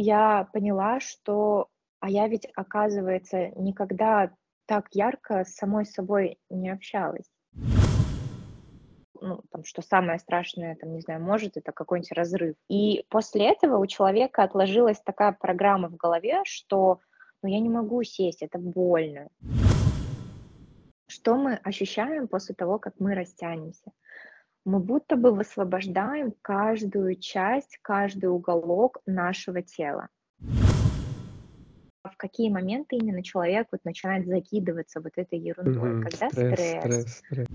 я поняла, что, а я ведь, оказывается, никогда так ярко с самой собой не общалась. Ну, там, что самое страшное, там, не знаю, может, это какой-нибудь разрыв. И после этого у человека отложилась такая программа в голове, что, ну, я не могу сесть, это больно. Что мы ощущаем после того, как мы растянемся? Мы будто бы высвобождаем каждую часть, каждый уголок нашего тела. В какие моменты именно человек вот начинает закидываться вот этой ерундой? Мгм. Когда Стресс, стресс, стресс, стресс.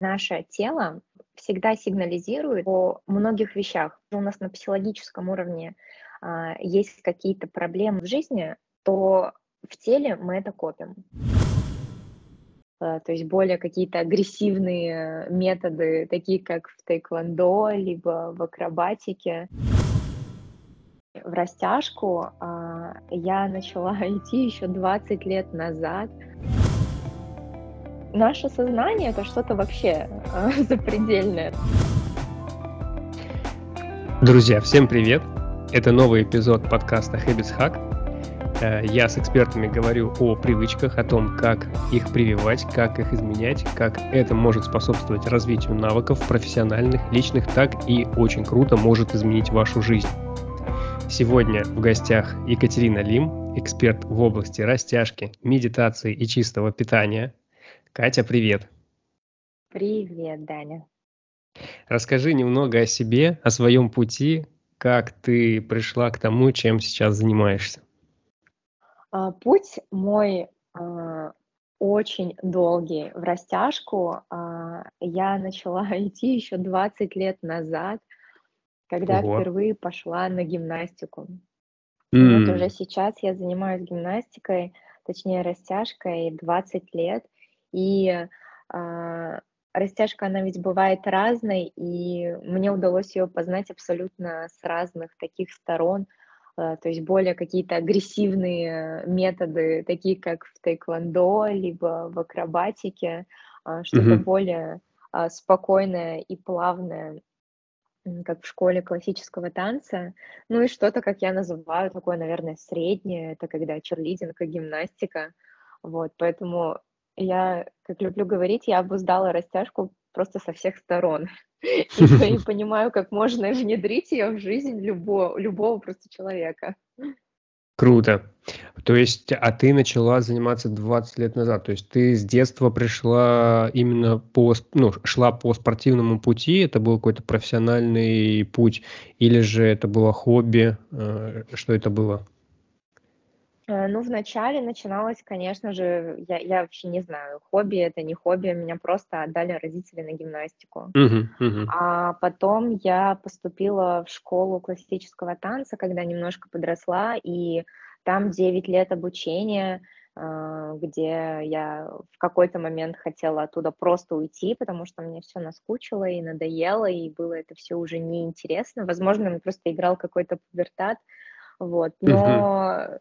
наше тело всегда сигнализирует о многих вещах. У нас на психологическом уровне а, есть какие-то проблемы в жизни, то в теле мы это копим. А, то есть более какие-то агрессивные методы, такие как в тайквондо, либо в акробатике. В растяжку а, я начала идти еще 20 лет назад. Наше сознание это что-то вообще а, запредельное. Друзья, всем привет! Это новый эпизод подкаста Habits Hack. Э, Я с экспертами говорю о привычках, о том, как их прививать, как их изменять, как это может способствовать развитию навыков профессиональных, личных, так и очень круто может изменить вашу жизнь. Сегодня в гостях Екатерина Лим, эксперт в области растяжки, медитации и чистого питания. Катя, привет! Привет, Даня. Расскажи немного о себе, о своем пути, как ты пришла к тому, чем сейчас занимаешься. А, Путь мой а, очень долгий в растяжку. А, Я начала идти еще 20 лет назад, когда Ого. впервые пошла на гимнастику. И вот уже сейчас я занимаюсь гимнастикой, точнее растяжкой 20 лет. И а, растяжка, она ведь бывает разной, и мне удалось ее познать абсолютно с разных таких сторон. А, То есть более какие-то агрессивные методы, такие как в тайквондо, либо в акробатике, а, что-то мгм. более а, спокойное и плавное, как в школе классического танца. Ну и что-то, как я называю, такое, наверное, среднее, это когда черлидинг и гимнастика. Вот, поэтому я, как люблю говорить, я обуздала растяжку просто со всех сторон. И, по- и понимаю, как можно внедрить ее в жизнь любого, любого просто человека. Круто. То есть, а ты начала заниматься 20 лет назад. То есть ты с детства пришла именно по, ну, шла по спортивному пути, это был какой-то профессиональный путь, или же это было хобби, э, что это было? Э, Ну, вначале начиналось, конечно же, я, я вообще не знаю, хобби это не хобби, меня просто отдали родители на гимнастику. Мгм, мгм. А потом я поступила в школу классического танца, когда немножко подросла, и там 9 лет обучения, а, где я в какой-то момент хотела оттуда просто уйти, потому что мне все наскучило и надоело, и было это все уже неинтересно. Возможно, просто играл какой-то пубертат, вот. Но, э,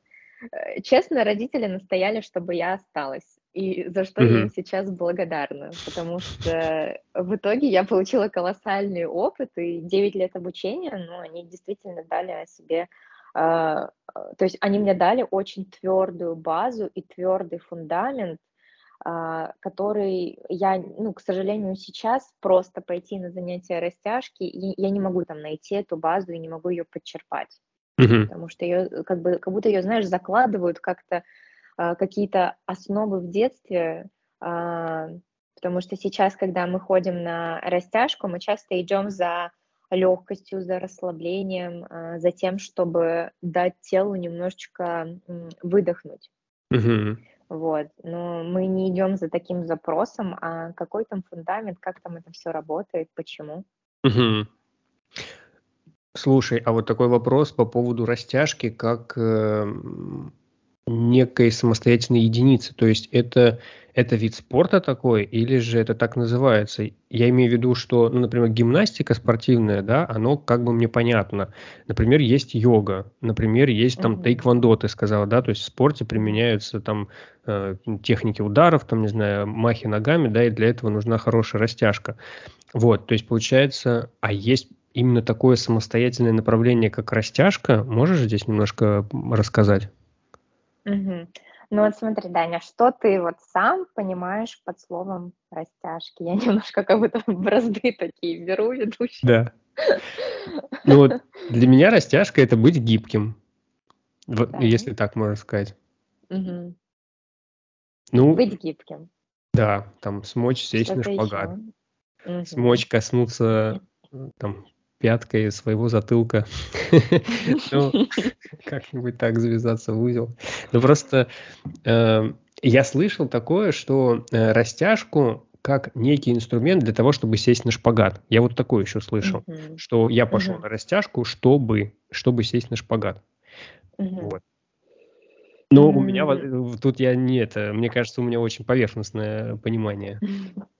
честно, родители настояли, чтобы я осталась, и за что я им сейчас благодарна, потому что в итоге я получила колоссальный опыт, и 9 лет обучения, ну, они действительно дали о себе, а, а, то есть они мне дали очень твердую базу и твердый фундамент, а, который я, ну, к сожалению, сейчас просто пойти на занятия растяжки, и я не могу там найти эту базу и не могу ее подчерпать. Мгм. Потому что ее, как бы, как будто ее, знаешь, закладывают как-то а, какие-то основы в детстве, а, потому что сейчас, когда мы ходим на растяжку, мы часто идем за легкостью, за расслаблением, а, за тем, чтобы дать телу немножечко м, выдохнуть. Мгм. Вот. Но мы не идем за таким запросом, а какой там фундамент, как там это все работает, почему. Мгм. Слушай, а вот такой вопрос по поводу растяжки как эм, некой самостоятельной единицы. То есть это, это вид спорта такой, или же это так называется? Я имею в виду, что, ну, например, гимнастика спортивная, да, оно как бы мне понятно. Например, есть йога, например, есть там Мгм. тейквондо, ты сказала, да, то есть в спорте применяются там э, техники ударов, там, не знаю, махи ногами, да, и для этого нужна хорошая растяжка. Вот, то есть получается, а есть именно такое самостоятельное направление, как растяжка. Можешь здесь немножко рассказать? Угу. Ну вот смотри, Даня, что ты вот сам понимаешь под словом растяжки? Я немножко как будто бразды такие беру ведущие. Да. Ну вот для меня растяжка это быть гибким, да. если так можно сказать. Угу. Ну, быть гибким. Да, там смочь сесть Что-то на шпагат, угу. смочь коснуться там пяткой своего затылка. Ну, как-нибудь так завязаться в узел. Ну, просто э, я слышал такое, что э, растяжку как некий инструмент для того, чтобы сесть на шпагат. Я вот такое еще слышал, что я пошел на растяжку, чтобы, чтобы сесть на шпагат. Вот. Но у меня вот тут я не это, мне кажется, у меня очень поверхностное понимание.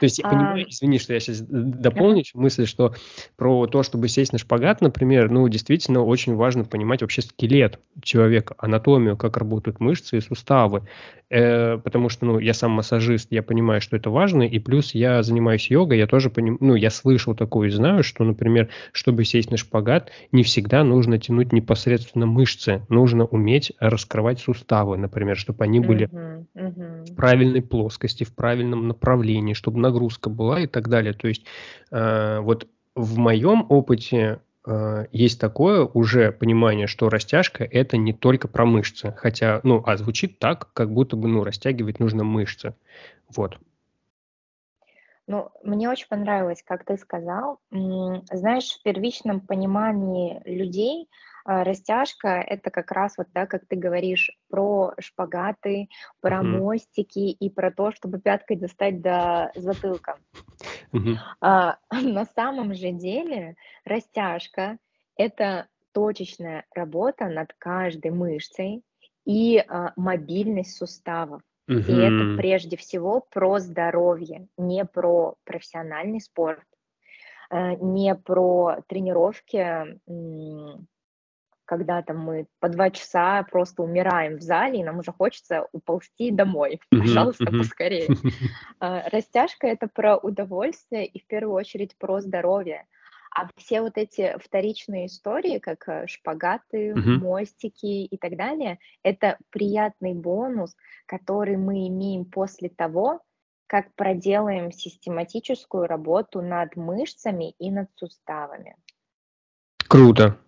То есть я понимаю, а... извини, что я сейчас дополню мысль, что про то, чтобы сесть на шпагат, например, ну, действительно очень важно понимать вообще скелет человека, анатомию, как работают мышцы и суставы. Э, потому что, ну, я сам массажист, я понимаю, что это важно, и плюс я занимаюсь йогой, я тоже понимаю, ну, я слышал такое и знаю, что, например, чтобы сесть на шпагат, не всегда нужно тянуть непосредственно мышцы, нужно уметь раскрывать суставы, например, чтобы они были uh-huh, uh-huh. в правильной плоскости, в правильном направлении, чтобы нагрузка была и так далее. То есть э, вот в моем опыте э, есть такое уже понимание, что растяжка это не только про мышцы, хотя, ну, а звучит так, как будто бы, ну, растягивать нужно мышцы, вот. Ну, мне очень понравилось, как ты сказал. Знаешь, в первичном понимании людей растяжка – это как раз вот, да, как ты говоришь, про шпагаты, про Мгм. мостики и про то, чтобы пяткой достать до затылка. Мгм. А, на самом же деле растяжка– это точечная работа над каждой мышцей и а, мобильность суставов. И это прежде всего про здоровье, не про профессиональный спорт, э, не про тренировки когда там мы по два часа просто умираем в зале, и нам уже хочется уползти домой. Пожалуйста, поскорее. А, растяжка — это про удовольствие и в первую очередь про здоровье. А все вот эти вторичные истории, как э, шпагаты, uh-huh. мостики и так далее, это приятный бонус, который мы имеем после того, как проделаем систематическую работу над мышцами и над суставами. Круто.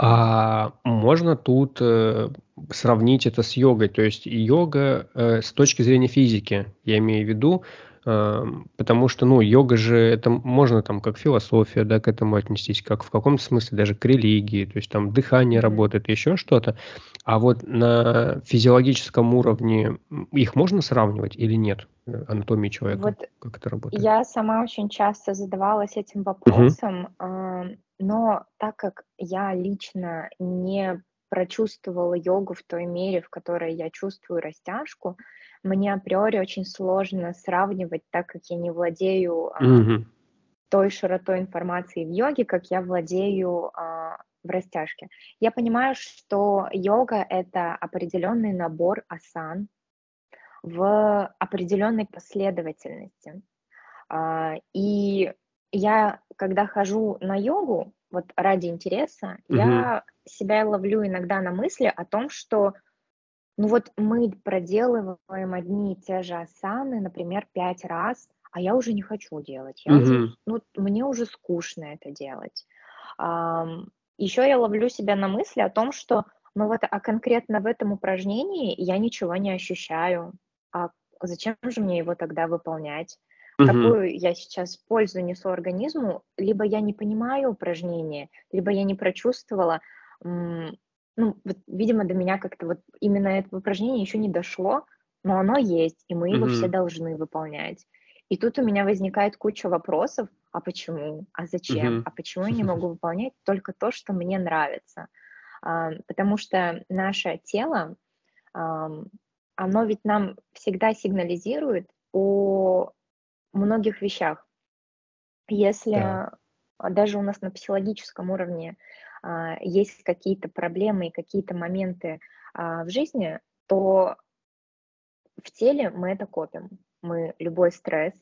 А можно тут э, сравнить это с йогой? То есть йога э, с точки зрения физики, я имею в виду, потому что, ну, йога же, это можно там как философия, да, к этому отнестись, как в каком-то смысле даже к религии, то есть там дыхание работает, еще что-то. А вот на физиологическом уровне их можно сравнивать или нет? Э, анатомии человека, вот как это работает? Я сама очень часто задавалась этим вопросом. Угу но так как я лично не прочувствовала йогу в той мере, в которой я чувствую растяжку, мне априори очень сложно сравнивать, так как я не владею Мгм. той широтой информации в йоге, как я владею а, в растяжке. Я понимаю, что йога — это определенный набор асан в определенной последовательности. А, и я, когда хожу на йогу, вот ради интереса, угу. я себя ловлю иногда на мысли о том, что ну вот мы проделываем одни и те же асаны, например, пять раз, а я уже не хочу делать. Я угу. уже, ну, мне уже скучно это делать. Um, еще я ловлю себя на мысли о том, что ну вот, а конкретно в этом упражнении я ничего не ощущаю. А зачем же мне его тогда выполнять? Угу. Какую я сейчас пользу несу организму, либо я не понимаю упражнение, либо я не прочувствовала, ну, вот, видимо, до меня как-то вот именно это упражнение еще не дошло, но оно есть, и мы его угу. все должны выполнять. И тут у меня возникает куча вопросов, а почему, а зачем, угу. а почему я не могу выполнять только то, что мне нравится. А, потому что наше тело, а, оно ведь нам всегда сигнализирует о многих вещах. Если да. даже у нас на психологическом уровне есть какие-то проблемы и какие-то моменты а, в жизни, то в теле мы это копим. Мы любой стресс,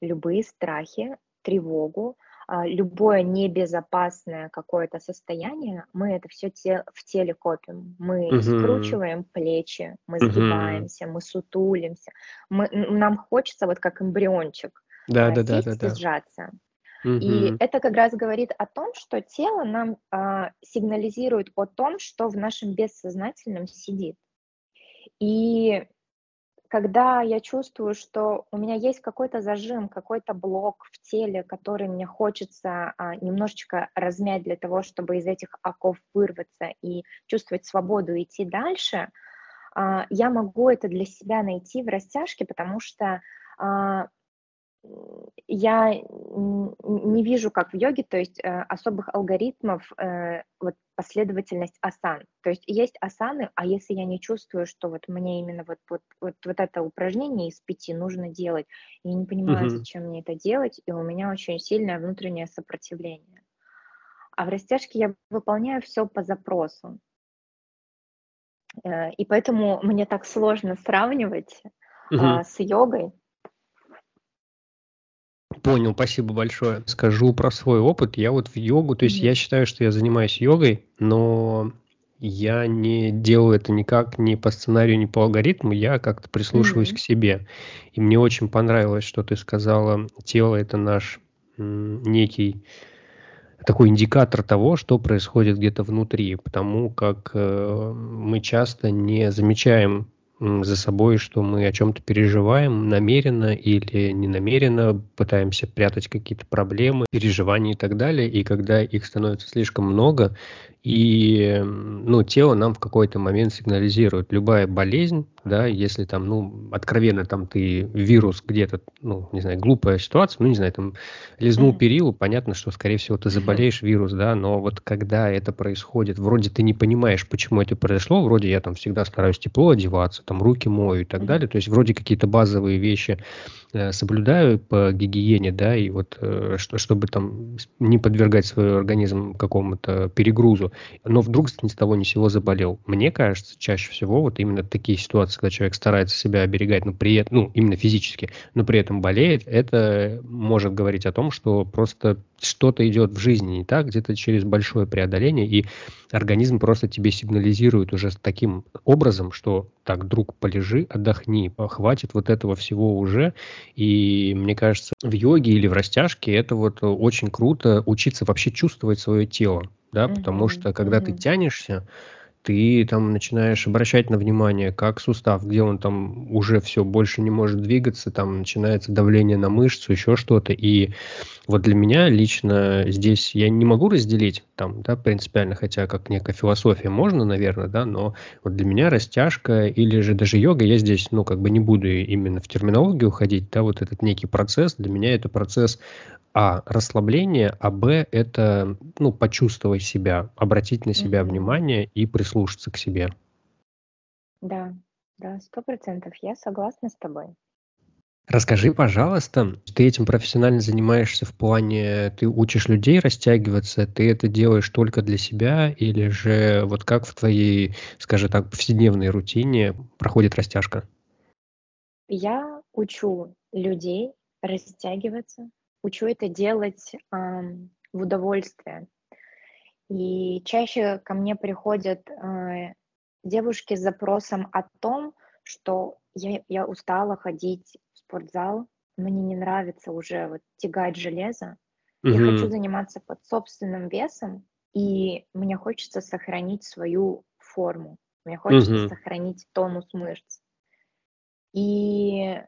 любые страхи, тревогу, а, любое небезопасное какое-то состояние, мы это все те, в теле копим. Мы угу. скручиваем плечи, мы сгибаемся, угу. мы сутулимся. Мы, нам хочется вот как эмбриончик да, да, да, да, да. сжаться. Угу. И это как раз говорит о том, что тело нам а, сигнализирует о том, что в нашем бессознательном сидит. И когда я чувствую, что у меня есть какой-то зажим, какой-то блок в теле, который мне хочется а, немножечко размять для того, чтобы из этих оков вырваться и чувствовать свободу и идти дальше, а, я могу это для себя найти в растяжке, потому что а, я не вижу, как в йоге, то есть э, особых алгоритмов, э, вот последовательность асан. То есть есть асаны, а если я не чувствую, что вот мне именно вот, вот, вот, вот это упражнение из пяти нужно делать, я не понимаю, uh-huh. зачем мне это делать, и у меня очень сильное внутреннее сопротивление. А в растяжке я выполняю все по запросу. Э, и поэтому мне так сложно сравнивать uh-huh. с йогой, Понял, спасибо большое. Скажу про свой опыт. Я вот в йогу, то есть mm-hmm. я считаю, что я занимаюсь йогой, но я не делаю это никак ни по сценарию, ни по алгоритму, я как-то прислушиваюсь mm-hmm. к себе. И мне очень понравилось, что ты сказала, тело это наш м, некий такой индикатор того, что происходит где-то внутри, потому как э, мы часто не замечаем за собой, что мы о чем-то переживаем намеренно или не намеренно, пытаемся прятать какие-то проблемы, переживания и так далее. И когда их становится слишком много, и ну, тело нам в какой-то момент сигнализирует. Любая болезнь, да, если там, ну, откровенно там ты вирус где-то, ну, не знаю, глупая ситуация, ну, не знаю, там лизнул mm-hmm. перилу, понятно, что, скорее всего, ты заболеешь вирус, да, но вот когда это происходит, вроде ты не понимаешь, почему это произошло, вроде я там всегда стараюсь тепло одеваться, там руки мою и так далее, то есть вроде какие-то базовые вещи Э, соблюдаю по гигиене, да, и вот э, что, чтобы там не подвергать свой организм какому-то перегрузу, но вдруг ни с того ни с сего заболел. Мне кажется, чаще всего вот именно такие ситуации, когда человек старается себя оберегать, но при этом, ну, именно физически, но при этом болеет, это может говорить о том, что просто что-то идет в жизни не так, где-то через большое преодоление, и организм просто тебе сигнализирует уже таким образом, что так, друг, полежи, отдохни, хватит вот этого всего уже. И мне кажется, в йоге или в растяжке это вот очень круто учиться вообще чувствовать свое тело, да, mm-hmm. потому что когда mm-hmm. ты тянешься, ты там начинаешь обращать на внимание, как сустав, где он там уже все больше не может двигаться, там начинается давление на мышцу, еще что-то. И вот для меня лично здесь я не могу разделить там, да, принципиально, хотя как некая философия можно, наверное, да, но вот для меня растяжка или же даже йога, я здесь, ну, как бы не буду именно в терминологию уходить, да, вот этот некий процесс, для меня это процесс а. Расслабление, а Б. Это, ну, почувствовать себя, обратить на себя mm-hmm. внимание и прислушаться к себе. Да, да, сто процентов. Я согласна с тобой. Расскажи, пожалуйста, ты этим профессионально занимаешься в плане, ты учишь людей растягиваться, ты это делаешь только для себя, или же вот как в твоей, скажем так, повседневной рутине проходит растяжка? Я учу людей растягиваться, учу это делать э, в удовольствие. И чаще ко мне приходят э, девушки с запросом о том, что я, я устала ходить в спортзал, мне не нравится уже вот тягать железо, mm-hmm. я хочу заниматься под собственным весом, и мне хочется сохранить свою форму, мне хочется mm-hmm. сохранить тонус мышц. И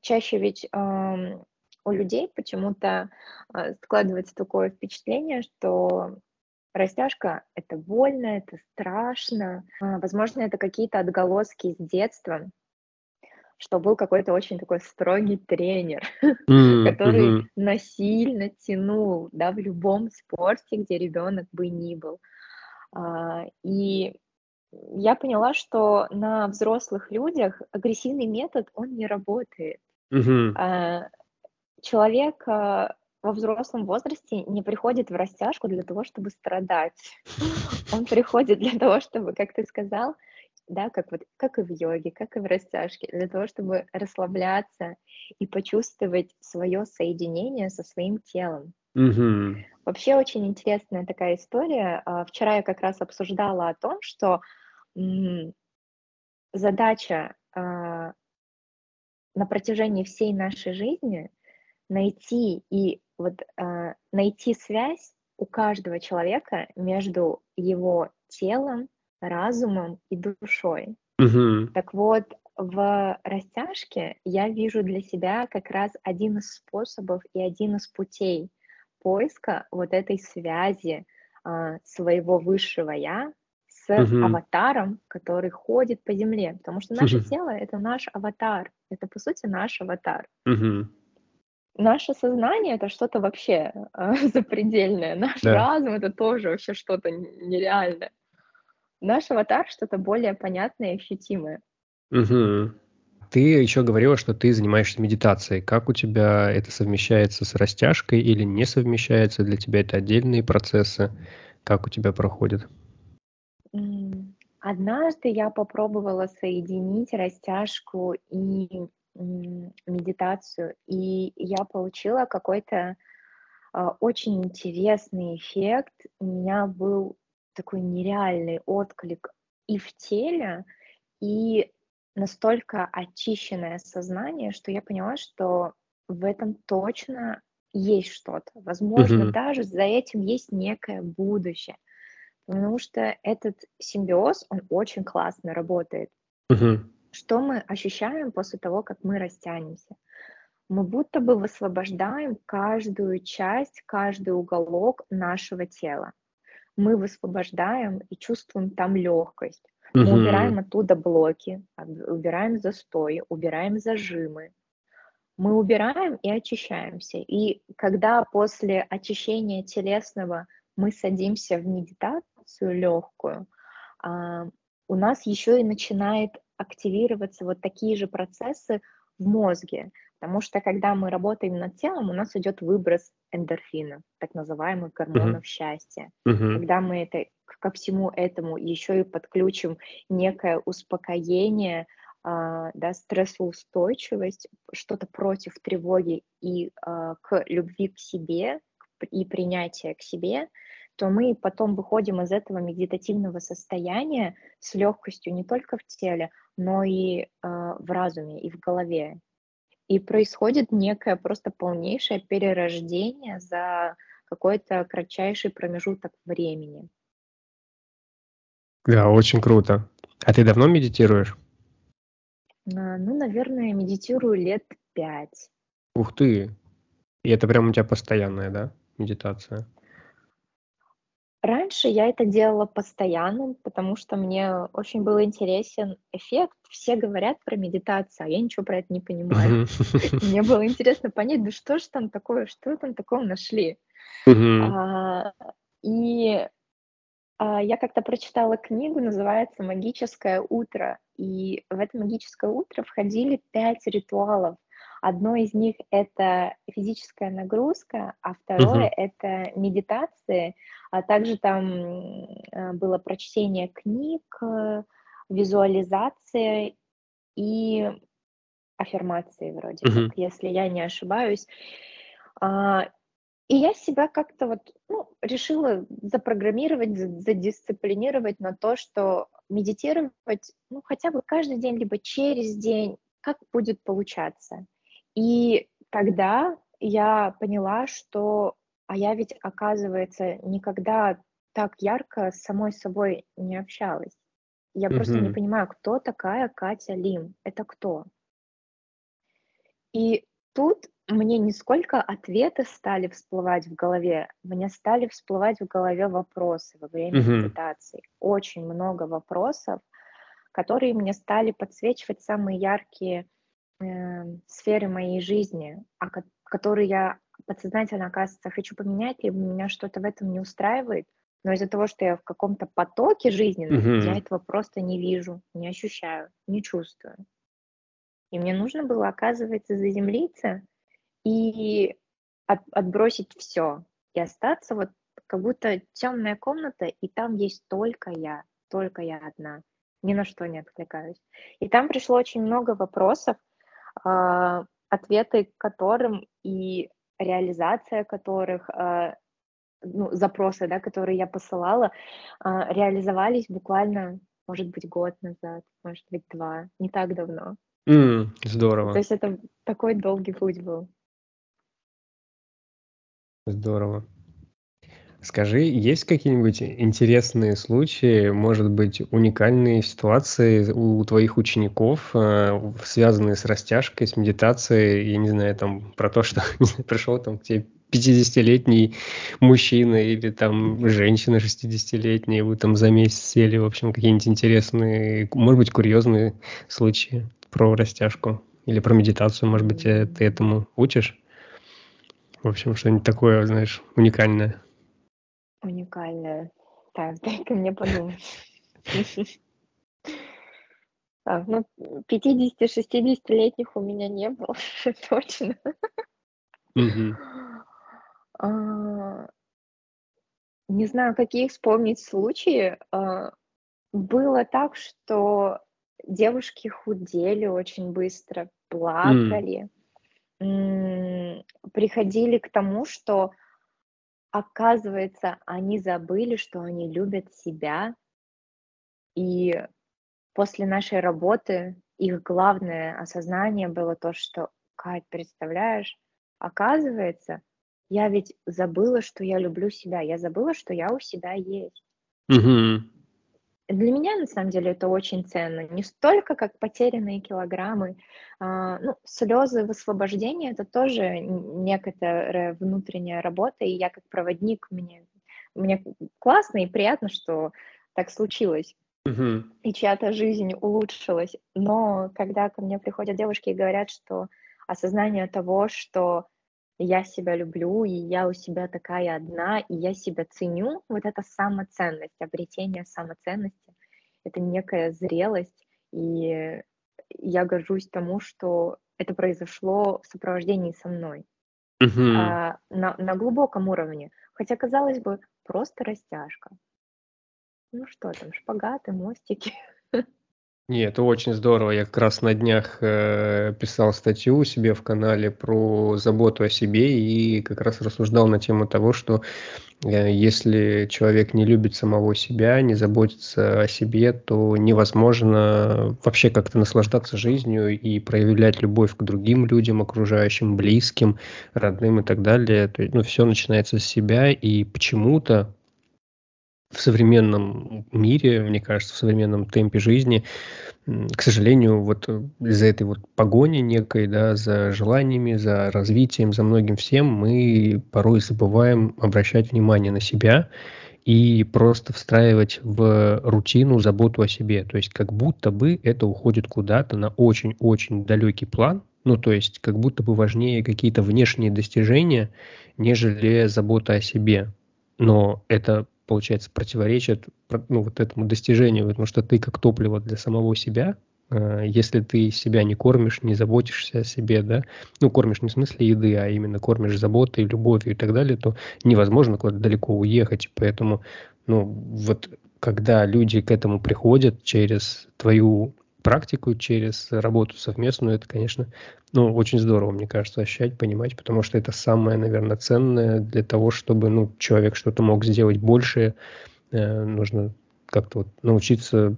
чаще ведь э, у людей почему-то а, складывается такое впечатление, что растяжка — это больно, это страшно. А, возможно, это какие-то отголоски из детства, что был какой-то очень такой строгий тренер, mm-hmm. который насильно тянул, да, в любом спорте, где ребенок бы ни был. А, и я поняла, что на взрослых людях агрессивный метод, он не работает. Mm-hmm человек во взрослом возрасте не приходит в растяжку для того, чтобы страдать. Он приходит для того, чтобы, как ты сказал, да, как вот как и в йоге, как и в растяжке, для того, чтобы расслабляться и почувствовать свое соединение со своим телом. Угу. Вообще очень интересная такая история. А, вчера я как раз обсуждала о том, что задача а, на протяжении всей нашей жизни найти и вот а, найти связь у каждого человека между его телом, разумом и душой. Угу. Так вот, в растяжке я вижу для себя как раз один из способов и один из путей поиска вот этой связи а, своего высшего я с Мгм. аватаром, который ходит по земле, потому что наше Мгм. тело это наш аватар, это по сути наш аватар. Мгм. Наше сознание это что-то вообще а, запредельное, наш Да. разум это тоже вообще что-то нереальное. Наш аватар что-то более понятное и ощутимое. Мгм. Ты еще говорила, что ты занимаешься медитацией. Как у тебя это совмещается с растяжкой или не совмещается? Для тебя это отдельные процессы? Как у тебя проходит? Однажды я попробовала соединить растяжку и медитацию, и я получила какой-то а, очень интересный эффект. У меня был такой нереальный отклик и в теле, и настолько очищенное сознание, что я поняла, что в этом точно есть что-то. Возможно, Мгм. даже за этим есть некое будущее. Потому что этот симбиоз, он очень классно работает. Мгм. Что мы ощущаем после того, как мы растянемся? Мы будто бы высвобождаем каждую часть, каждый уголок нашего тела. Мы высвобождаем и чувствуем там легкость. Мы Мгм. убираем оттуда блоки, убираем застои, убираем зажимы. Мы убираем и очищаемся. И когда после очищения телесного мы садимся в медитацию легкую, а, у нас еще и начинает активироваться вот такие же процессы в мозге. Потому что когда мы работаем над телом, у нас идет выброс эндорфинов, так называемых гормонов счастья. Мгм. Когда мы это, ко всему этому еще и подключим некое успокоение, а, да, стрессоустойчивость, что-то против тревоги и а, к любви к себе и принятия к себе, то мы потом выходим из этого медитативного состояния с легкостью не только в теле, но и а, в разуме и в голове. И происходит некое просто полнейшее перерождение за какой-то кратчайший промежуток времени. Да, очень круто. А ты давно медитируешь? А, Ну, наверное, медитирую лет пять. Ух ты. И это прям у тебя постоянная, да, медитация? Раньше я это делала постоянно, потому что мне очень был интересен эффект. Все говорят про медитацию, а я ничего про это не понимаю. Мне было интересно понять, да что же там такое, что там такого нашли. А, И а, я как-то прочитала книгу, называется «Магическое утро». И в это магическое утро входили пять ритуалов. Одно из них — это физическая нагрузка, а второе это медитации, а также там э, было прочтение книг, э, визуализация и аффирмации вроде Мгм. как, если я не ошибаюсь. А, и я себя как-то вот, ну, решила запрограммировать, за- задисциплинировать на то, что медитировать, ну, хотя бы каждый день, либо через день, как будет получаться. И тогда я поняла, что, а я ведь, оказывается, никогда так ярко с самой собой не общалась. Я просто не понимаю, кто такая Катя Лим, это кто? И тут мне не сколько ответы стали всплывать в голове, мне стали всплывать в голове вопросы во время Мгм. медитации. Очень много вопросов, которые мне стали подсвечивать самые яркие э, сферы моей жизни, а ко- которые я подсознательно, оказывается, хочу поменять, либо меня что-то в этом не устраивает, но из-за того, что я в каком-то потоке жизненном, я Мгм. этого просто не вижу, не ощущаю, не чувствую. И мне нужно было, оказывается, заземлиться и от- отбросить все и остаться вот как будто темная комната, и там есть только я, только я одна, ни на что не откликаюсь. И там пришло очень много вопросов, а, ответы к которым и реализация которых, э, ну, запросы, да, которые я посылала, э, реализовались буквально, может быть, год назад, может быть, два, не так давно. Mm, здорово. То есть это такой долгий путь был. Здорово. Скажи, есть какие-нибудь интересные случаи, может быть, уникальные ситуации у твоих учеников, э, связанные с растяжкой, с медитацией, я не знаю, там, про то, что пришел там к тебе 50-летний мужчина или там женщина 60-летняя, вы там за месяц сели, в общем, какие-нибудь интересные, может быть, курьезные случаи про растяжку или про медитацию, может быть, ты этому учишь? В общем, что-нибудь такое, знаешь, уникальное. Уникальное. Так, дай-ка мне подумать. Так, ну, 50-60-летних у меня не было, точно. А, не знаю, какие вспомнить случаи. А, было так, что девушки худели очень быстро, плакали, приходили к тому, что Оказывается, они забыли, что они любят себя, и после нашей работы их главное осознание было то, что, Кать, представляешь, оказывается, я ведь забыла, что я люблю себя, я забыла, что я у себя есть. Угу. Для меня, на самом деле, это очень ценно. Не столько, как потерянные килограммы. А, ну, слезы высвобождения – это тоже некоторая внутренняя работа, и я как проводник, мне, мне классно и приятно, что так случилось. Uh-huh. И чья-то жизнь улучшилась. Но когда ко мне приходят девушки и говорят, что осознание того, что я себя люблю, и я у себя такая одна, и я себя ценю, вот эта самоценность, обретение самоценности, это некая зрелость, и я горжусь тому, что это произошло в сопровождении со мной uh-huh. а, на, на глубоком уровне. Хотя, казалось бы, просто растяжка. Ну что там, шпагаты, мостики. Нет, это очень здорово. Я как раз на днях э, писал статью у себе в канале про заботу о себе и как раз рассуждал на тему того, что э, если человек не любит самого себя, не заботится о себе, то невозможно вообще как-то наслаждаться жизнью и проявлять любовь к другим людям, окружающим, близким, родным и так далее. То есть, ну, все начинается с себя, и почему-то в современном мире, мне кажется, в современном темпе жизни, к сожалению, вот э, из-за этой вот погони некой, да, за желаниями, за развитием, за многим всем, мы порой забываем обращать внимание на себя и просто встраивать в рутину заботу о себе. То есть как будто бы это уходит куда-то на очень-очень далекий план, ну, то есть как будто бы важнее какие-то внешние достижения, нежели забота о себе. Но это получается, противоречит ну, вот этому достижению, потому что ты как топливо для самого себя, э, если ты себя не кормишь, не заботишься о себе, да, ну, кормишь не в смысле еды, а именно кормишь заботой, любовью и так далее, то невозможно куда-то далеко уехать. Поэтому, ну, вот когда люди к этому приходят через твою практику, через работу совместную, это, конечно, ну, очень здорово, мне кажется, ощущать, понимать, потому что это самое, наверное, ценное для того, чтобы, ну, человек что-то мог сделать больше, э, нужно как-то вот научиться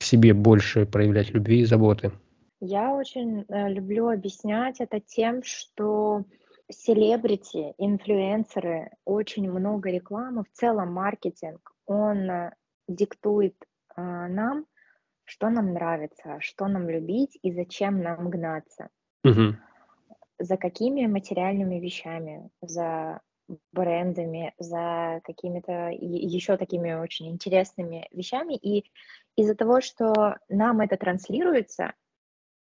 к себе больше проявлять любви и заботы. Я очень э, люблю объяснять это тем, что селебрити, инфлюенсеры, очень много рекламы, в целом маркетинг, он э, диктует э, нам, что нам нравится, что нам любить и зачем нам гнаться. Угу. За какими материальными вещами, за брендами, за какими-то еще такими очень интересными вещами. И из-за того, что нам это транслируется,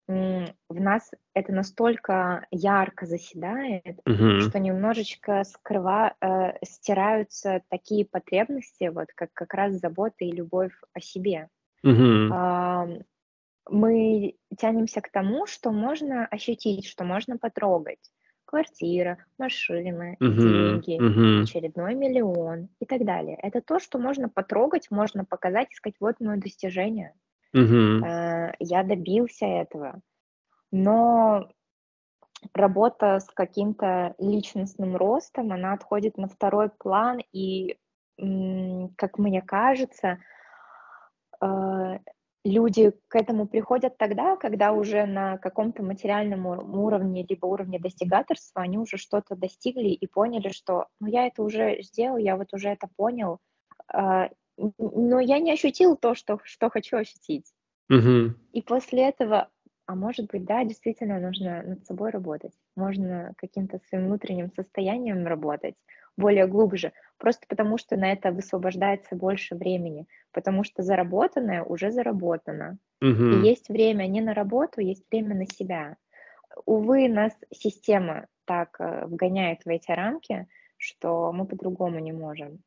в нас это настолько ярко заседает, угу. что немножечко скрыва, э, стираются такие потребности, вот как как раз забота и любовь о себе. Угу. Мы тянемся к тому, что можно ощутить, что можно потрогать. Квартира, машина, угу. деньги, угу. очередной миллион и так далее. Это то, что можно потрогать, можно показать и сказать, вот мое достижение. Угу. Я добился этого. Но работа с каким-то личностным ростом, она отходит на второй план, и, как мне кажется, э, люди к этому приходят тогда, когда уже на каком-то материальном уровне, либо уровне достигаторства, они уже что-то достигли и поняли, что ну, я это уже сделал, я вот уже это понял, а, но я не ощутил то, что, что хочу ощутить. Угу. И после этого, а может быть, да, действительно нужно над собой работать, можно каким-то своим внутренним состоянием работать более глубже, просто потому что на это высвобождается больше времени, потому что заработанное уже заработано. Угу. И есть время не на работу, есть время на себя. Увы, нас система так э, вгоняет в эти рамки, что мы по-другому не можем.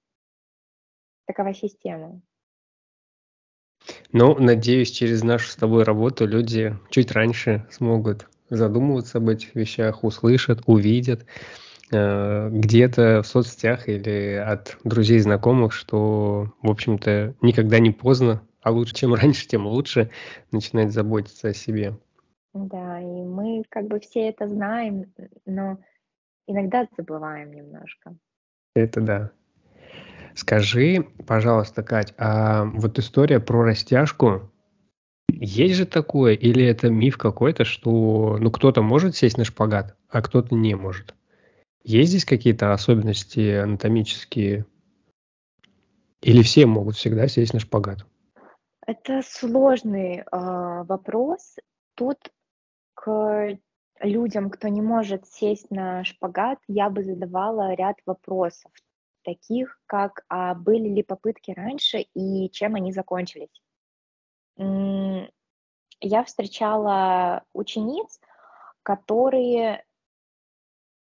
Такова система. Ну, надеюсь, через нашу с тобой работу люди чуть раньше смогут задумываться об этих вещах, услышат, увидят. Э, где-то в соцсетях или от друзей, знакомых, что, в общем-то, никогда не поздно, а лучше, чем раньше, тем лучше начинать заботиться о себе. Да, и мы как бы все это знаем, но иногда забываем немножко. Это да. Скажи, пожалуйста, Кать, а вот история про растяжку, есть же такое, или это миф какой-то, что ну кто-то может сесть на шпагат, а кто-то не может? Есть здесь какие-то особенности анатомические? Или все могут всегда сесть на шпагат? Это сложный э, вопрос. Тут к людям, кто не может сесть на шпагат, я бы задавала ряд вопросов, таких как, а были ли попытки раньше и чем они закончились. Я встречала учениц, которые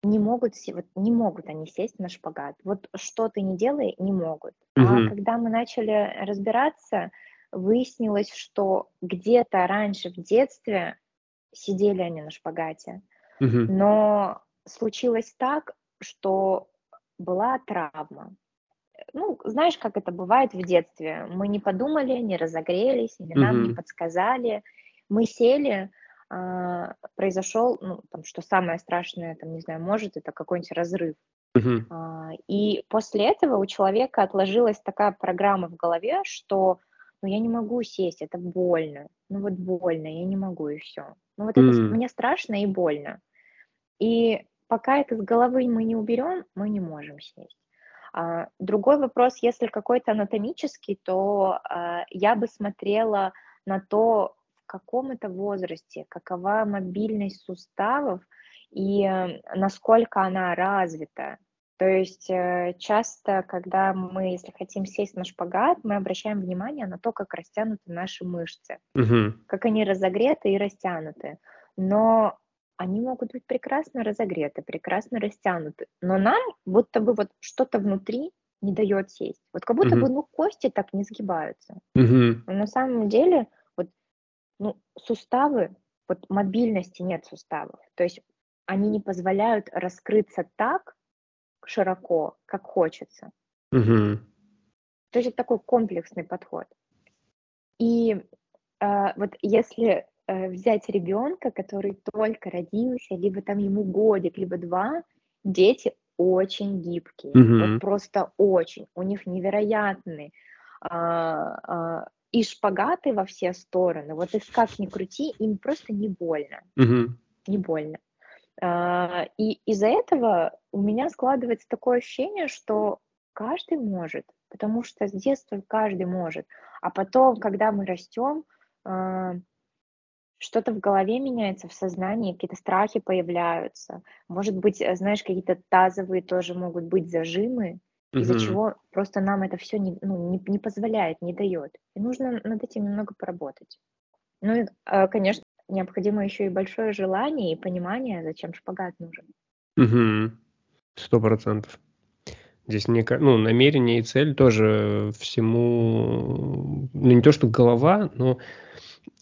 не могут, вот не могут они сесть на шпагат. Вот что ты не делай, не могут. Угу. А когда мы начали разбираться, выяснилось, что где-то раньше в детстве сидели они на шпагате, угу. но случилось так, что была травма. Ну, знаешь, как это бывает в детстве. Мы не подумали, не разогрелись, или нам угу. не подсказали. Мы сели, а, произошел, ну, там, что самое страшное, там, не знаю, может, это какой-нибудь разрыв. Uh-huh. А, и после этого у человека отложилась такая программа в голове, что ну, я не могу сесть, это больно. Ну вот больно, я не могу, и все. Ну вот uh-huh. это мне страшно и больно. И пока это с головы мы не уберем, мы не можем сесть. А, другой вопрос, если какой-то анатомический, то а, я бы смотрела на то, каком это возрасте, какова мобильность суставов и э, насколько она развита. То есть э, часто, когда мы, если хотим сесть на шпагат, мы обращаем внимание на то, как растянуты наши мышцы, угу. как они разогреты и растянуты. Но они могут быть прекрасно разогреты, прекрасно растянуты. Но нам будто бы вот что-то внутри не дает сесть. Вот как будто угу. бы ну, кости так не сгибаются. Угу. Но на самом деле ну, суставы, вот мобильности нет суставов. То есть они не позволяют раскрыться так широко, как хочется. Угу. То есть это такой комплексный подход. И э, вот если взять ребенка, который только родился, либо там ему годик, либо два, дети очень гибкие, угу. вот просто очень. У них невероятный э, и шпагаты во все стороны. Вот их как ни крути, им просто не больно. Угу. Не больно. А, и из-за этого у меня складывается такое ощущение, что каждый может, потому что с детства каждый может. А потом, когда мы растем, а, что-то в голове меняется, в сознании, какие-то страхи появляются. Может быть, знаешь, какие-то тазовые тоже могут быть зажимы, из-за угу. чего просто нам это все не, ну, не, не позволяет, не дает. И нужно над этим немного поработать. Ну и, а, конечно, необходимо еще и большое желание и понимание, зачем шпагат нужен. Угу. Сто процентов. Здесь мне ну, намерение и цель тоже всему, ну не то что голова, но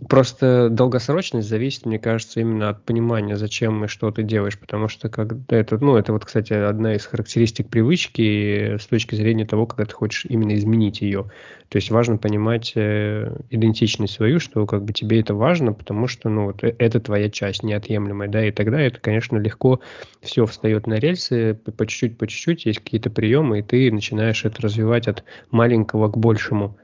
Просто долгосрочность зависит, мне кажется, именно от понимания, зачем и что ты делаешь, потому что когда это, ну, это вот, кстати, одна из характеристик привычки с точки зрения того, когда ты хочешь именно изменить ее. То есть важно понимать э, идентичность свою, что как бы тебе это важно, потому что, ну, вот э, это твоя часть неотъемлемая, да, и тогда это, конечно, легко все встает на рельсы, по чуть-чуть, по чуть-чуть, есть какие-то приемы, и ты начинаешь это развивать от маленького к большему.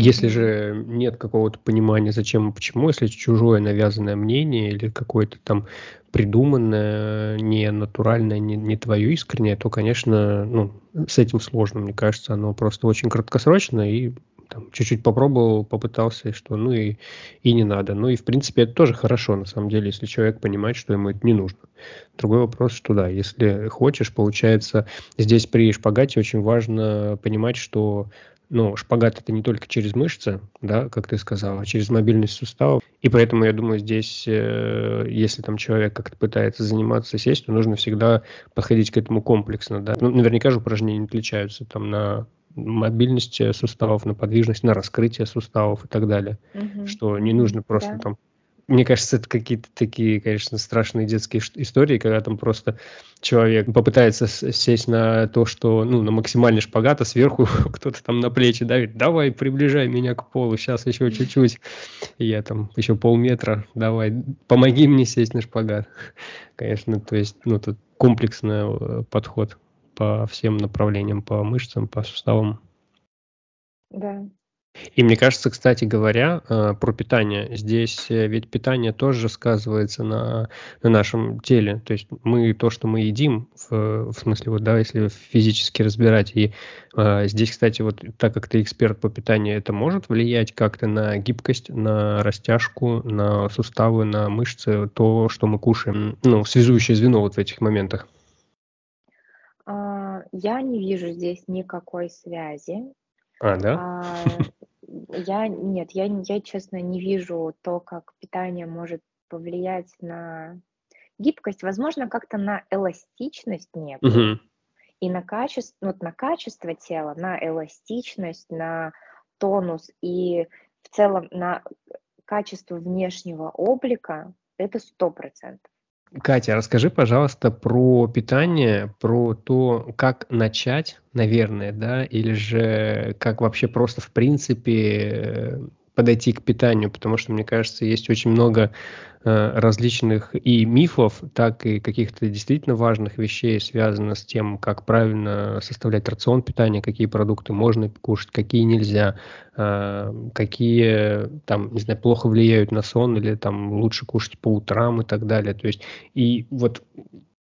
Если же нет какого-то понимания, зачем и почему, если чужое навязанное мнение или какое-то там придуманное, не натуральное, не, не твое искреннее, то, конечно, ну, с этим сложно. Мне кажется, оно просто очень краткосрочно и там, чуть-чуть попробовал, попытался, что ну и, и не надо. Ну и, в принципе, это тоже хорошо, на самом деле, если человек понимает, что ему это не нужно. Другой вопрос, что да, если хочешь, получается, здесь при шпагате очень важно понимать, что но шпагат это не только через мышцы, да, как ты сказал, а через мобильность суставов. И поэтому я думаю, здесь, э, если там человек как-то пытается заниматься сесть, то нужно всегда подходить к этому комплексно, да. Ну, наверняка же упражнения отличаются там на мобильность суставов, на подвижность, на раскрытие суставов и так далее. Угу. Что не нужно просто да. там мне кажется, это какие-то такие, конечно, страшные детские истории, когда там просто человек попытается сесть на то, что, ну, на максимальный шпагат, а сверху кто-то там на плечи давит, давай, приближай меня к полу, сейчас еще чуть-чуть. Я там еще полметра, давай, помоги мне сесть на шпагат. Конечно, то есть, ну, тут комплексный э, подход по всем направлениям, по мышцам, по суставам. Да, и мне кажется, кстати говоря, э, про питание. Здесь э, ведь питание тоже сказывается на, на нашем теле. То есть мы то, что мы едим, в, в смысле, вот, да, если физически разбирать. И э, здесь, кстати, вот так как ты эксперт по питанию, это может влиять как-то на гибкость, на растяжку, на суставы, на мышцы, то, что мы кушаем, ну, связующее звено вот в этих моментах? А, я не вижу здесь никакой связи. А, да? А, я нет, я, я честно не вижу то, как питание может повлиять на гибкость, возможно, как-то на эластичность некую угу. и на качество, вот на качество тела, на эластичность, на тонус и в целом на качество внешнего облика, это сто процентов. Катя, расскажи, пожалуйста, про питание, про то, как начать, наверное, да, или же как вообще просто в принципе подойти к питанию, потому что, мне кажется, есть очень много э, различных и мифов, так и каких-то действительно важных вещей, связанных с тем, как правильно составлять рацион питания, какие продукты можно кушать, какие нельзя, э, какие там, не знаю, плохо влияют на сон или там лучше кушать по утрам и так далее. То есть и вот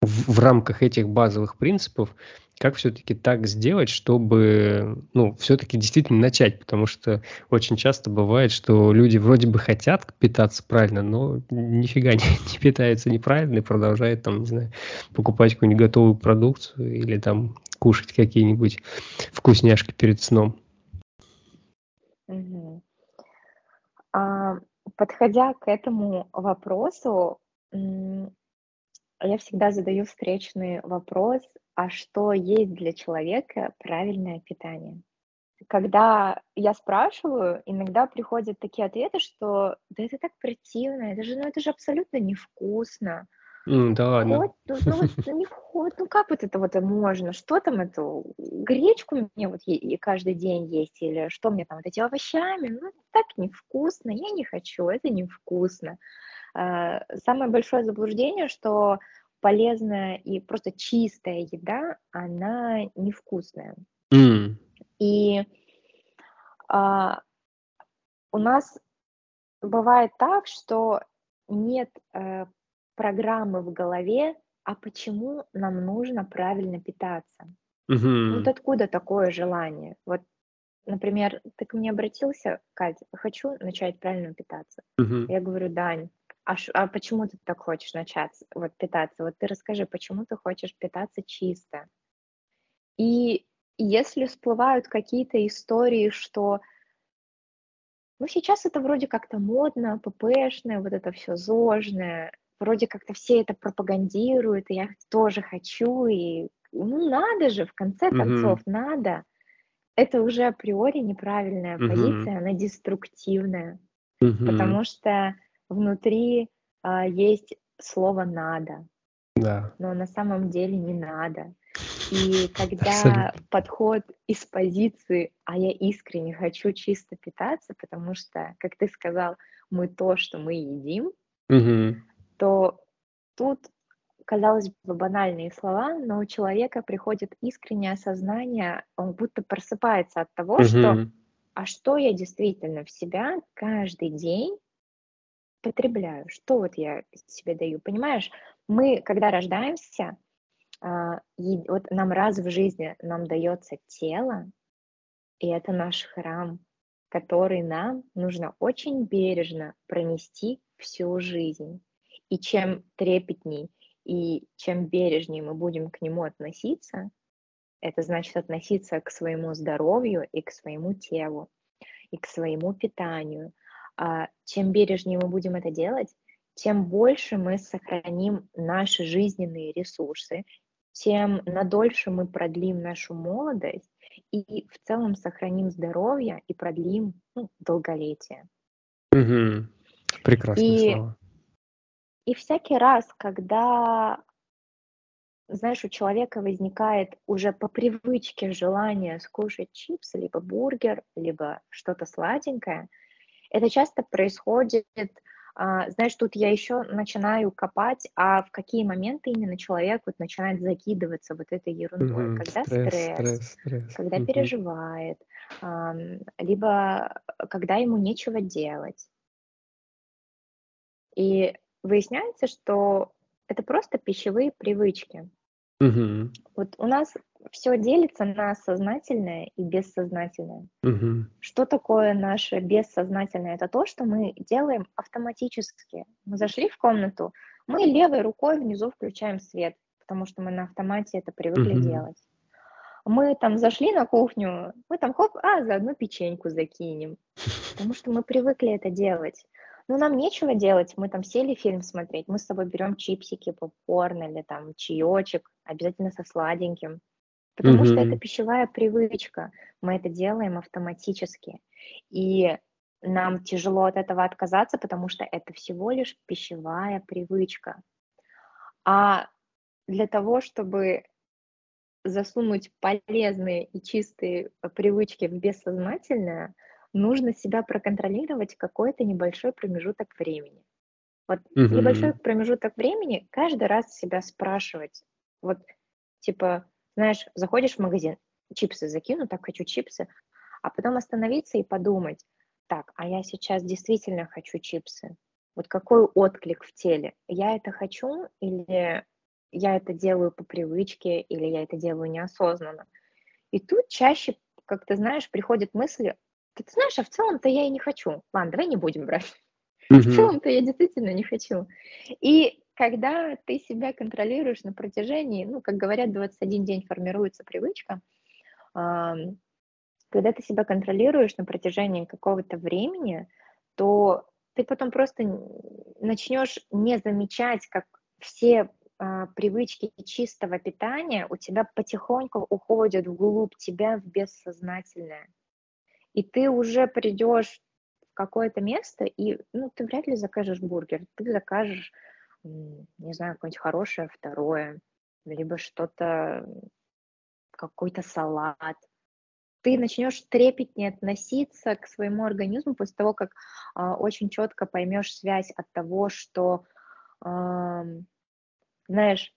в, в рамках этих базовых принципов как все-таки так сделать, чтобы, ну, все-таки действительно начать, потому что очень часто бывает, что люди вроде бы хотят питаться правильно, но нифига не, не питаются неправильно и продолжают там, не знаю, покупать какую-нибудь готовую продукцию или там кушать какие-нибудь вкусняшки перед сном. А, подходя к этому вопросу, я всегда задаю встречный вопрос, а что есть для человека правильное питание? Когда я спрашиваю, иногда приходят такие ответы, что да это так противно, это же, ну, это же абсолютно невкусно. Mm, да ладно. Вот, ну, ну, вот, не вход, ну как вот это вот можно? Что там эту гречку мне вот е- каждый день есть или что мне там вот эти овощами? Ну так невкусно, я не хочу, это невкусно. А, самое большое заблуждение, что полезная и просто чистая еда, она невкусная. Mm. И а, у нас бывает так, что нет э, программы в голове, а почему нам нужно правильно питаться. Mm-hmm. Вот откуда такое желание? Вот, например, ты ко мне обратился, Катя, хочу начать правильно питаться. Mm-hmm. Я говорю, Дань, а, ш, а почему ты так хочешь начать вот питаться? Вот ты расскажи, почему ты хочешь питаться чисто? И если всплывают какие-то истории, что ну сейчас это вроде как-то модно, ППшное, вот это все зожное, вроде как-то все это пропагандируют, и я тоже хочу, и ну надо же, в конце концов, mm-hmm. надо. Это уже априори неправильная mm-hmm. позиция, она деструктивная. угу. потому что внутри а, есть слово «надо», да. но на самом деле не надо. И когда Абсолютно. подход из позиции «а я искренне хочу чисто питаться», потому что, как ты сказал, мы то, что мы едим, угу. то тут, казалось бы, банальные слова, но у человека приходит искреннее осознание, он будто просыпается от того, угу. что «а что я действительно в себя каждый день потребляю, что вот я себе даю?» Понимаешь, мы, когда рождаемся, а, вот нам раз в жизни нам дается тело, и это наш храм, который нам нужно очень бережно пронести всю жизнь. И чем трепетней и чем бережнее мы будем к нему относиться, это значит относиться к своему здоровью и к своему телу, и к своему питанию. А чем бережнее мы будем это делать, тем больше мы сохраним наши жизненные ресурсы, тем надольше мы продлим нашу молодость и в целом сохраним здоровье и продлим ну, долголетие. Угу. Прекрасное и, слово. И всякий раз, когда, знаешь, у человека возникает уже по привычке желание скушать чипсы, либо бургер, либо что-то сладенькое, это часто происходит а, знаешь, тут я еще начинаю копать, а в какие моменты именно человек вот начинает закидываться вот этой ерундой, угу, когда стресс, стресс, стресс когда угу. переживает, либо когда ему нечего делать. И выясняется, что это просто пищевые привычки. Угу. Вот у нас все делится на сознательное и бессознательное. Угу. Что такое наше бессознательное? Это то, что мы делаем автоматически. Мы зашли в комнату, мы левой рукой внизу включаем свет, потому что мы на автомате это привыкли угу. делать. Мы там зашли на кухню, мы там хоп, а, заодно печеньку закинем, потому что мы привыкли это делать. Но нам нечего делать, мы там сели фильм смотреть, мы с собой берем чипсики, попкорн или там чаечек, обязательно со сладеньким. Потому mm-hmm. что это пищевая привычка. Мы это делаем автоматически. И нам тяжело от этого отказаться, потому что это всего лишь пищевая привычка. А для того, чтобы засунуть полезные и чистые привычки в бессознательное, нужно себя проконтролировать какой-то небольшой промежуток времени. Вот mm-hmm. небольшой промежуток времени каждый раз себя спрашивать, вот типа, знаешь, заходишь в магазин, чипсы закину, так хочу чипсы, а потом остановиться и подумать, так, а я сейчас действительно хочу чипсы. Вот какой отклик в теле? Я это хочу или я это делаю по привычке, или я это делаю неосознанно? И тут чаще, как ты знаешь, приходят мысли, ты, ты знаешь, а в целом-то я и не хочу. Ладно, давай не будем брать. Mm-hmm. В целом-то я действительно не хочу. И когда ты себя контролируешь на протяжении, ну, как говорят, 21 день формируется привычка, когда ты себя контролируешь на протяжении какого-то времени, то ты потом просто начнешь не замечать, как все а, привычки чистого питания у тебя потихоньку уходят вглубь тебя в бессознательное. И ты уже придешь в какое-то место, и ну, ты вряд ли закажешь бургер, ты закажешь не знаю, какое-нибудь хорошее второе, либо что-то, какой-то салат. Ты начнешь трепетнее относиться к своему организму после того, как э, очень четко поймешь связь от того, что, э, знаешь,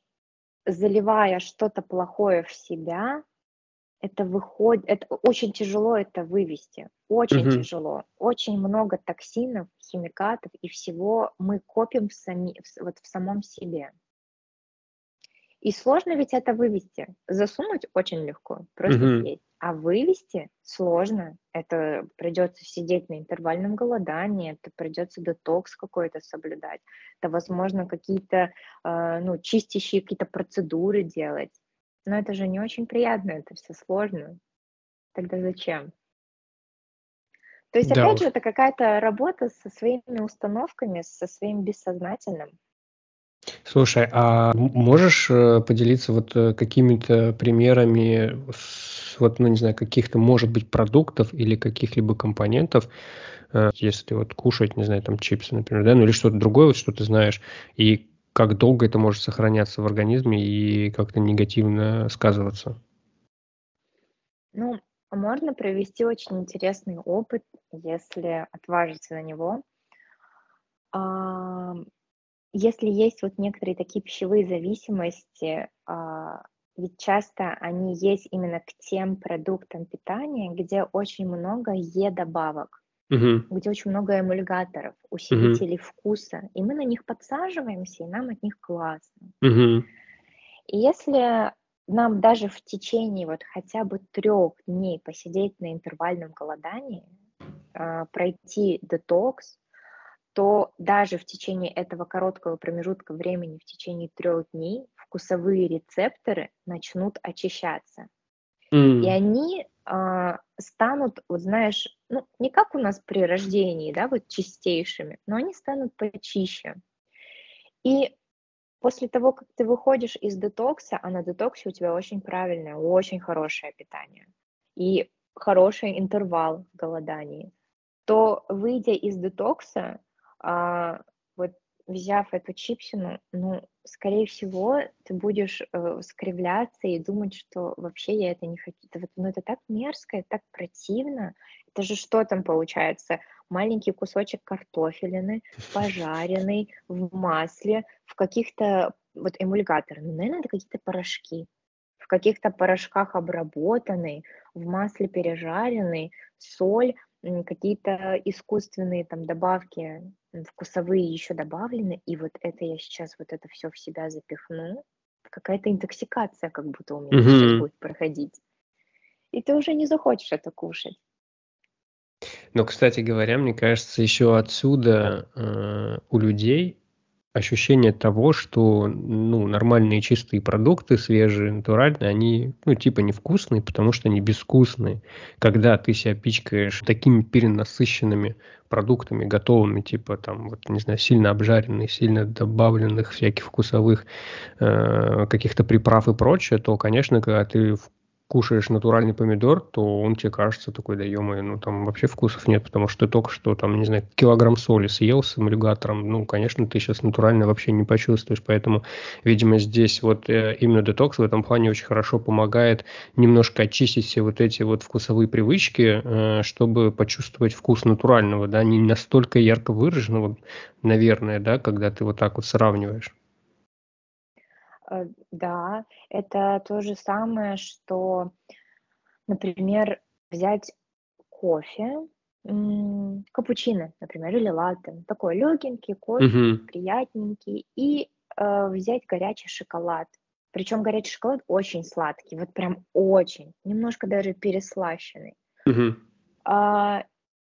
заливая что-то плохое в себя, это выходит, это очень тяжело это вывести, очень угу. тяжело, очень много токсинов, химикатов и всего мы копим в, сами, в, вот в самом себе. И сложно ведь это вывести. Засунуть очень легко, просто угу. есть. А вывести сложно. Это придется сидеть на интервальном голодании, это придется детокс какой-то соблюдать. Это, возможно, какие-то э, ну, чистящие какие-то процедуры делать. Но это же не очень приятно, это все сложно. Тогда зачем? То есть, да опять уж. же, это какая-то работа со своими установками, со своим бессознательным. Слушай, а можешь э, поделиться вот э, какими-то примерами, вот, ну, не знаю, каких-то, может быть, продуктов или каких-либо компонентов, э, если вот кушать, не знаю, там чипсы, например, да, ну или что-то другое, вот что ты знаешь, и как долго это может сохраняться в организме и как-то негативно сказываться? Ну, можно провести очень интересный опыт, если отважиться на него. Если есть вот некоторые такие пищевые зависимости, а, ведь часто они есть именно к тем продуктам питания, где очень много Е-добавок, Мгм. где очень много эмульгаторов, усилителей вкуса, и мы на них подсаживаемся, и нам от них классно. Мгм. И если нам даже в течение вот хотя бы трех дней посидеть на интервальном голодании, а, пройти детокс, то даже в течение этого короткого промежутка времени, в течение трех дней, вкусовые рецепторы начнут очищаться. И они э, станут, вот знаешь, ну, не как у нас при рождении, да, вот чистейшими, но они станут почище. И после того, как ты выходишь из детокса, а на детоксе у тебя очень правильное, очень хорошее питание и хороший интервал в голодании, то, выйдя из детокса, а, взяв эту чипсину, ну, скорее всего, ты будешь э, скривляться и думать, что вообще я это не хочу. Это, вот, ну, это так мерзко, это так противно. Это же что там получается? Маленький кусочек картофелины, пожаренный в масле, в каких-то вот эмульгаторах. Ну, наверное, это какие-то порошки. В каких-то порошках обработанный, в масле пережаренный, соль, какие-то искусственные там добавки вкусовые еще добавлены, и вот это я сейчас вот это все в себя запихну, какая-то интоксикация как будто у меня сейчас Мгм. будет проходить. И ты уже не захочешь это кушать. Но, кстати говоря, мне кажется, еще отсюда э, у людей ощущение того, что ну, нормальные чистые продукты, свежие, натуральные, они ну, типа невкусные, потому что они безвкусные. Когда ты себя пичкаешь такими перенасыщенными продуктами, готовыми, типа там, вот, не знаю, сильно обжаренные, сильно добавленных всяких вкусовых э, каких-то приправ и прочее, то, конечно, когда ты кушаешь натуральный помидор, то он тебе кажется такой, да ё ну там вообще вкусов нет, потому что ты только что там, не знаю, килограмм соли съел с эмульгатором, ну, конечно, ты сейчас натурально вообще не почувствуешь, поэтому, видимо, здесь вот э, именно детокс в этом плане очень хорошо помогает немножко очистить все вот эти вот вкусовые привычки, э, чтобы почувствовать вкус натурального, да, не настолько ярко выраженного, наверное, да, когда ты вот так вот сравниваешь. Э, да, это то же самое, что, например, взять кофе, капучино, например, или латте. Такой легенький кофе, Мгм. приятненький. И, э, взять горячий шоколад. Причем горячий шоколад очень сладкий, вот прям очень, немножко даже переслащенный. Мгм. А,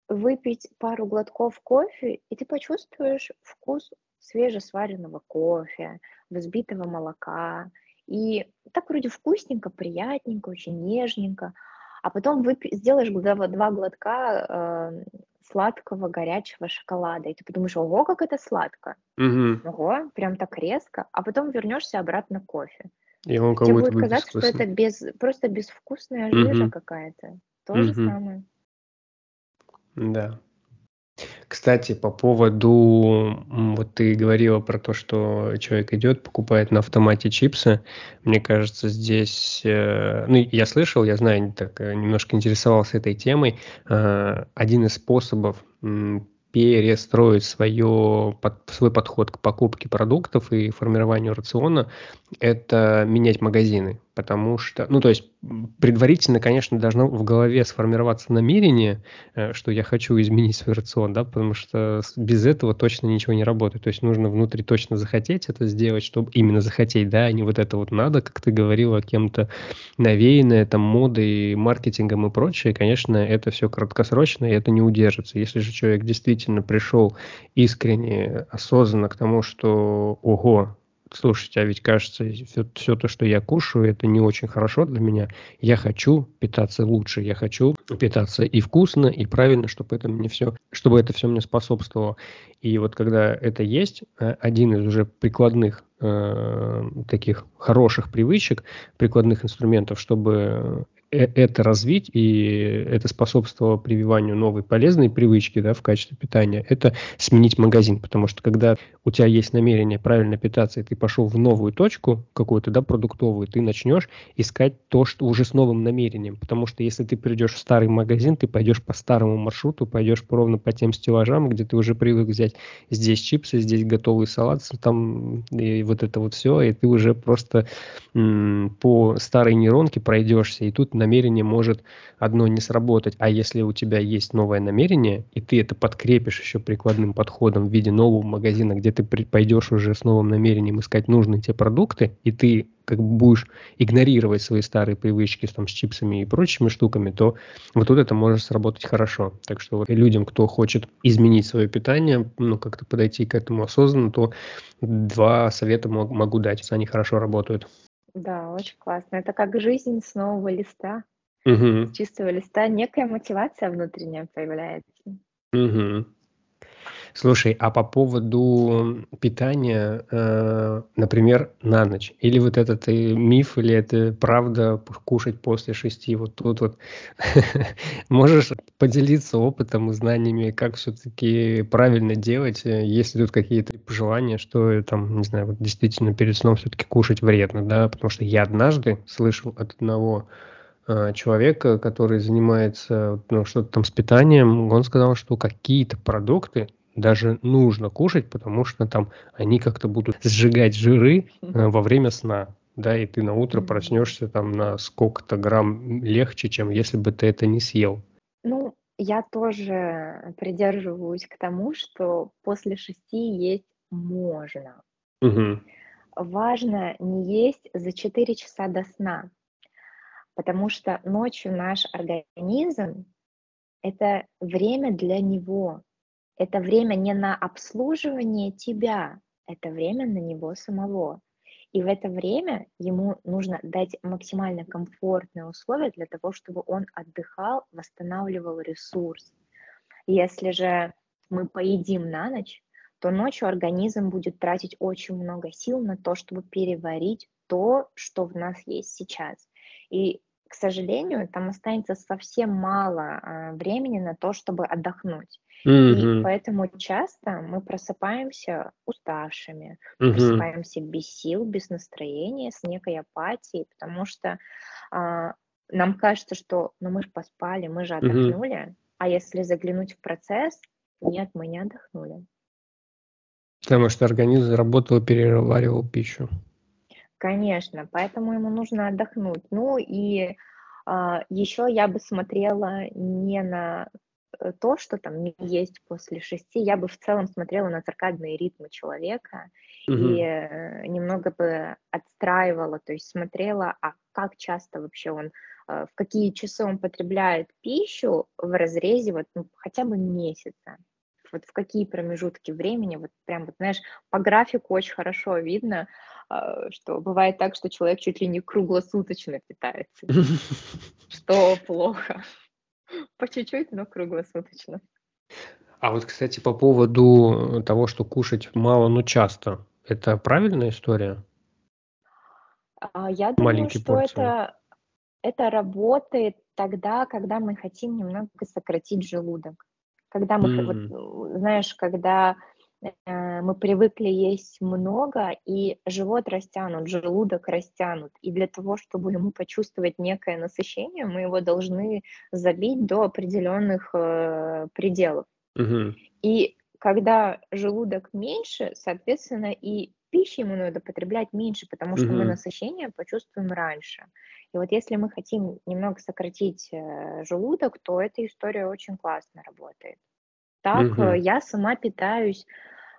выпить пару глотков кофе, и ты почувствуешь вкус свежесваренного кофе, взбитого молока. И так вроде вкусненько, приятненько, очень нежненько. А потом выпи- сделаешь два, два глотка э, сладкого горячего шоколада, и ты подумаешь, ого, как это сладко. Мгм. Ого, прям так резко. А потом вернешься обратно к кофе. И он Тебе будет казаться, что это без, просто безвкусная жижа Мгм. какая-то. То же Мгм. самое. Да. Кстати, по поводу, вот ты говорила про то, что человек идет, покупает на автомате чипсы. Мне кажется, здесь, э, ну, я слышал, я знаю, так э, немножко интересовался этой темой. Э, один из способов перестроить свое, под, свой подход к покупке продуктов и формированию рациона, это менять магазины. Потому что, ну, то есть предварительно, конечно, должно в голове сформироваться намерение, э, что я хочу изменить свой рацион, да, потому что без этого точно ничего не работает. То есть нужно внутри точно захотеть это сделать, чтобы именно захотеть, да, а не вот это вот надо, как ты говорила, кем-то навеянное, там, модой, маркетингом и прочее. Конечно, это все краткосрочно, и это не удержится. Если же человек действительно пришел искренне, осознанно к тому, что, ого, слушайте, а ведь кажется, все, все то, что я кушаю, это не очень хорошо для меня. Я хочу питаться лучше, я хочу питаться и вкусно, и правильно, чтобы это мне все, чтобы это все мне способствовало. И вот когда это есть, э, один из уже прикладных э, таких хороших привычек, прикладных инструментов, чтобы это развить, и это способствовало прививанию новой полезной привычки да, в качестве питания, это сменить магазин. Потому что когда у тебя есть намерение правильно питаться, и ты пошел в новую точку какую-то, да, продуктовую, ты начнешь искать то, что уже с новым намерением. Потому что если ты придешь в старый магазин, ты пойдешь по старому маршруту, пойдешь ровно по тем стеллажам, где ты уже привык взять здесь чипсы, здесь готовый салат, там и вот это вот все, и ты уже просто м- по старой нейронке пройдешься, и тут намерение может одно не сработать. А если у тебя есть новое намерение, и ты это подкрепишь еще прикладным подходом в виде нового магазина, где ты пойдешь уже с новым намерением искать нужные тебе продукты, и ты как бы будешь игнорировать свои старые привычки там, с чипсами и прочими штуками, то вот тут это может сработать хорошо. Так что вот людям, кто хочет изменить свое питание, ну, как-то подойти к этому осознанно, то два совета могу дать, они хорошо работают. Да, очень классно. Это как жизнь с нового листа, Мгм. с чистого листа. Некая мотивация внутренняя появляется. Мгм. Слушай, а по поводу питания, э, например, на ночь, или вот этот э, миф, или это правда кушать после шести, вот тут вот можешь поделиться опытом и знаниями, как все-таки правильно делать, э, если тут какие-то пожелания, что там, не знаю, вот действительно перед сном все-таки кушать вредно, да, потому что я однажды слышал от одного человека, который занимается ну, что-то там с питанием, он сказал, что какие-то продукты даже нужно кушать, потому что там они как-то будут сжигать жиры э, во время сна. Да, и ты на утро проснешься там на сколько-то грамм легче, чем если бы ты это не съел. Ну, я тоже придерживаюсь к тому, что после шести есть можно. Угу. Важно не есть за 4 часа до сна, потому что ночью наш организм — это время для него, это время не на обслуживание тебя, это время на него самого. И в это время ему нужно дать максимально комфортные условия для того, чтобы он отдыхал, восстанавливал ресурс. Если же мы поедим на ночь, то ночью организм будет тратить очень много сил на то, чтобы переварить то, что в нас есть сейчас. И, к сожалению, там останется совсем мало а, времени на то, чтобы отдохнуть. И поэтому часто мы просыпаемся уставшими, Мгм. просыпаемся без сил, без настроения, с некой апатией, потому что а, нам кажется, что ну мы же поспали, мы же отдохнули, а если заглянуть в процесс, нет, мы не отдохнули. Потому что организм заработал и переваривал пищу. Конечно, поэтому ему нужно отдохнуть. Ну и а, еще я бы смотрела не на Э, то, что там не есть после шести, я бы в целом смотрела на циркадные ритмы человека угу. и э, немного бы отстраивала, то есть смотрела, а как часто вообще он, э, в какие часы он потребляет пищу в разрезе вот ну, хотя бы месяца. Вот в какие промежутки времени, вот прям вот, знаешь, по графику очень хорошо видно, что бывает так, что человек чуть ли не круглосуточно питается, что плохо. По чуть-чуть, но круглосуточно. А вот, кстати, по поводу того, что кушать мало, но часто, это правильная история? А, я думаю, Маленькие что порции. это, это работает тогда, когда мы хотим немного сократить желудок. Когда мы, mm. вот, знаешь, когда Э, мы привыкли есть много, и живот растянут, желудок растянут. И для того, чтобы ему почувствовать некое насыщение, мы его должны забить до определенных э, пределов. Угу. И когда желудок меньше, соответственно, и пищи ему надо потреблять меньше, потому что угу. мы насыщение почувствуем раньше. И вот если мы хотим немного сократить э, желудок, то эта история очень классно работает. Так, угу. я сама питаюсь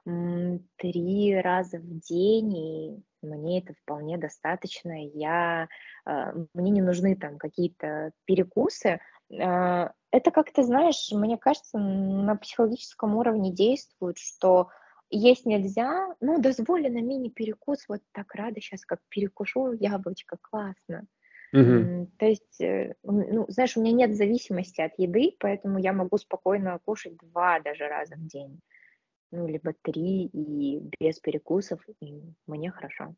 три раза в день, и мне это вполне достаточно. Я, а, мне не нужны там какие-то перекусы. Это как-то, знаешь, мне кажется, на психологическом уровне действует, что есть нельзя, ну, дозволено мини-перекус, вот так рада сейчас, как перекушу яблочко, классно. Угу. То есть, э, ну, знаешь, у меня нет зависимости от еды, поэтому я могу спокойно кушать два даже раза в день. ну, либо три, и без перекусов, и мне хорошо.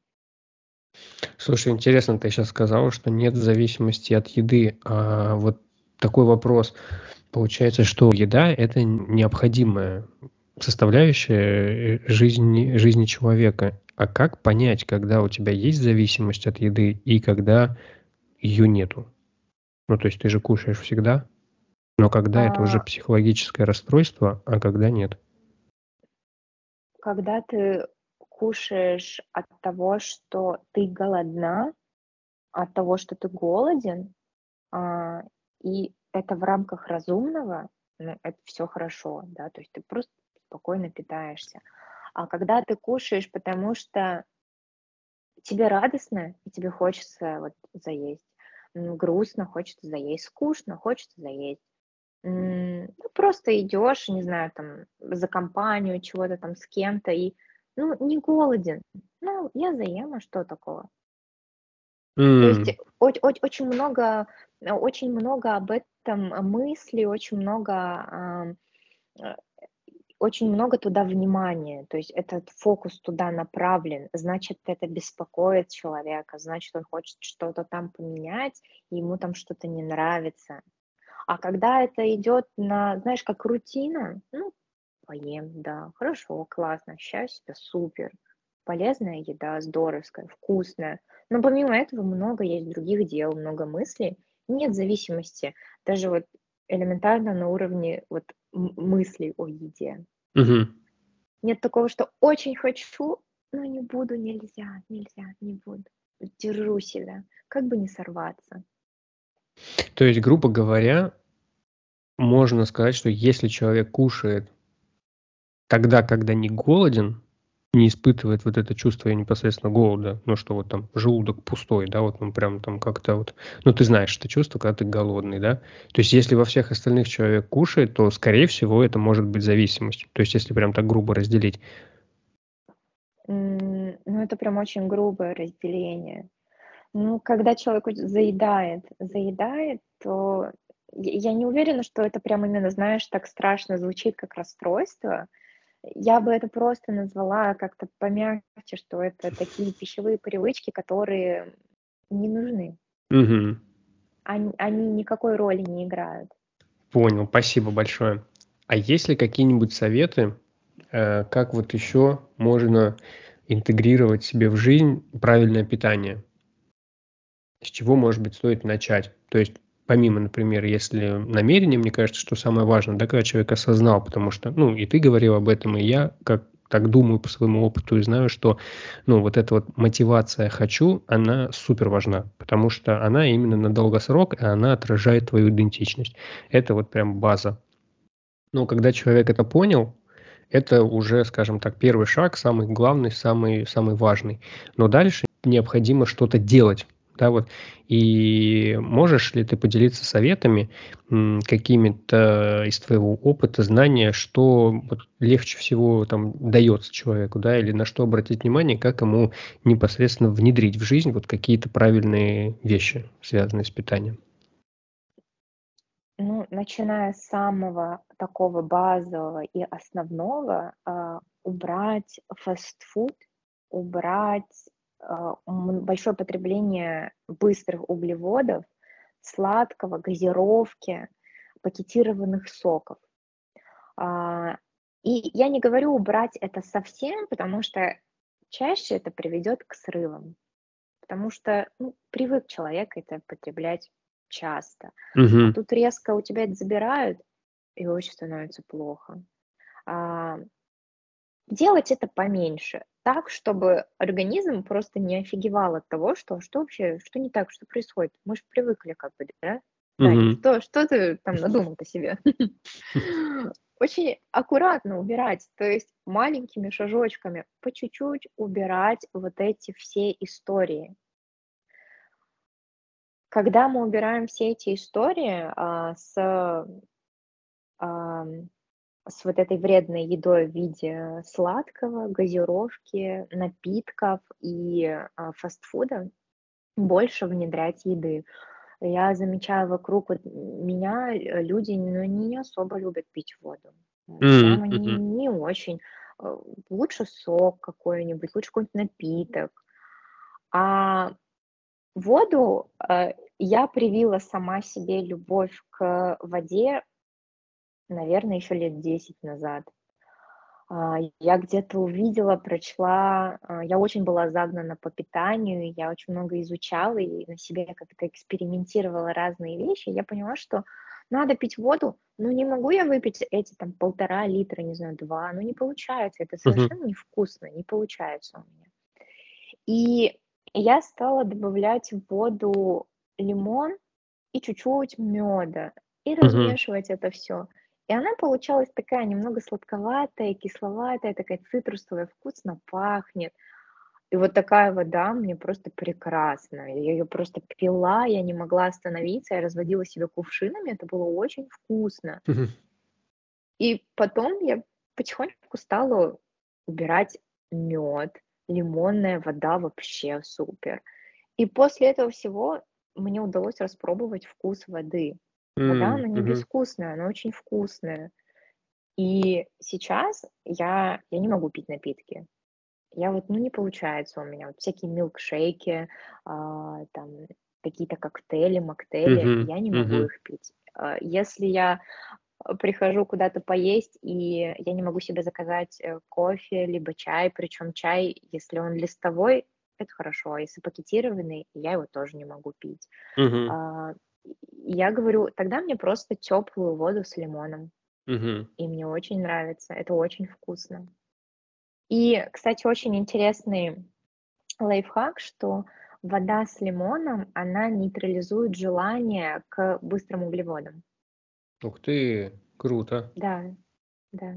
Слушай, интересно, ты сейчас сказала, что нет зависимости от еды. А вот такой вопрос. Получается, что еда – это необходимая составляющая э, жизни, жизни человека. А как понять, когда у тебя есть зависимость от еды и когда ее нету? Ну, то есть ты же кушаешь всегда, но когда а... это уже а. психологическое расстройство, а когда нет? Когда ты кушаешь от того, что ты голодна, от того, что ты голоден, а, и это в рамках разумного, ну, это все хорошо, да, то есть ты просто спокойно питаешься. А когда ты кушаешь, потому что тебе радостно, и тебе хочется вот заесть, грустно, хочется заесть, скучно, хочется заесть. Ну, просто идешь, не знаю, там, за компанию, чего-то там с кем-то, и, ну, не голоден. Ну, я заем, а что такого? Mm. То есть очень, очень много, очень много об этом мысли, очень много очень много туда внимания, то есть этот фокус туда направлен, значит, это беспокоит человека, значит, он хочет что-то там поменять, и ему там что-то не нравится. А когда это идет на, знаешь, как рутина, ну, поем, да, хорошо, классно, счастье, супер, полезная еда, здоровская, вкусная. Но помимо этого много есть других дел, много мыслей, нет зависимости, даже вот элементарно на уровне вот мыслей о еде. Угу. Нет такого, что очень хочу, но не буду, нельзя, нельзя, не буду. Держу себя, как бы не сорваться. То есть, грубо говоря, можно сказать, что если человек кушает тогда, когда не голоден, не испытывает вот это чувство непосредственно голода, ну что вот там желудок пустой, да, вот он прям там как-то вот, ну ты знаешь это чувство, когда ты голодный, да, то есть если во всех остальных человек кушает, то скорее всего это может быть зависимостью, то есть если прям так грубо разделить. Ну это прям очень грубое разделение. Ну, когда человек заедает, заедает, то я не уверена, что это прям именно, знаешь, так страшно звучит, как расстройство, я бы это просто назвала как-то помягче, что это такие пищевые привычки, которые не нужны. Угу. Они, они никакой роли не играют. Понял, спасибо большое. А есть ли какие-нибудь советы, э, как вот еще можно интегрировать себе в жизнь правильное питание? С чего, может быть, стоит начать? То есть помимо, например, если намерение, мне кажется, что самое важное, да, когда человек осознал, потому что, ну, и ты говорил об этом, и я как так думаю по своему опыту и знаю, что, ну, вот эта вот мотивация «хочу», она супер важна, потому что она именно на долгосрок, и она отражает твою идентичность. Это вот прям база. Но когда человек это понял, это уже, скажем так, первый шаг, самый главный, самый, самый важный. Но дальше необходимо что-то делать да, вот, и можешь ли ты поделиться советами какими-то из твоего опыта, знания, что вот легче всего там дается человеку, да, или на что обратить внимание, как ему непосредственно внедрить в жизнь вот какие-то правильные вещи, связанные с питанием? Ну, начиная с самого такого базового и основного, э, убрать фастфуд, убрать большое потребление быстрых углеводов, сладкого, газировки, пакетированных соков. А, и я не говорю убрать это совсем, потому что чаще это приведет к срывам, потому что ну, привык человек это потреблять часто. Угу. А тут резко у тебя это забирают, и очень становится плохо. А, делать это поменьше так, чтобы организм просто не офигевал от того, что что вообще, что не так, что происходит. Мы же привыкли как бы, да? Mm-hmm. что, что ты там надумал-то себе? Очень аккуратно убирать, то есть маленькими шажочками, по чуть-чуть убирать вот эти все истории. Когда мы убираем все эти истории а, с а, с вот этой вредной едой в виде сладкого, газировки, напитков и а, фастфуда больше внедрять еды. Я замечаю вокруг вот меня э, люди ну, не особо любят пить воду. Mm-hmm. не, не очень. э, лучше сок какой-нибудь, лучше какой-нибудь напиток. А воду э, я привила сама себе любовь к воде, наверное, еще лет 10 назад. А, я где-то увидела, прочла, а, я очень была загнана по питанию, я очень много изучала и на себе как-то экспериментировала разные вещи. Я поняла, что надо пить воду, но не могу я выпить эти там полтора литра, не знаю, два, ну не получается, это совершенно uh-huh. невкусно, не получается у меня. И я стала добавлять в воду лимон и чуть-чуть меда и размешивать uh-huh. это все. И она получалась такая немного сладковатая, кисловатая, такая цитрусовая, вкусно пахнет. И вот такая вода мне просто прекрасна. Я ее просто пила, я не могла остановиться, я разводила себе кувшинами, это было очень вкусно. И потом я потихоньку стала убирать мед, лимонная вода вообще супер. И после этого всего мне удалось распробовать вкус воды. Вода, она не безвкусная, она очень вкусная. И сейчас я, я не могу пить напитки. Я вот, ну, не получается у меня. Вот всякие милкшейки, а, там, какие-то коктейли, моктейли, Мгм, я не могу мгм. их пить. А, если я прихожу куда-то поесть, и я не могу себе заказать э, кофе, либо чай, причем чай, если он листовой, это хорошо, а если пакетированный, я его тоже не могу пить. А, я говорю, тогда мне просто теплую воду с лимоном. Мгм. И мне очень нравится, это очень вкусно. И, кстати, очень интересный лайфхак, что вода с лимоном, она нейтрализует желание к быстрым углеводам. Ух ты, круто. Да, да.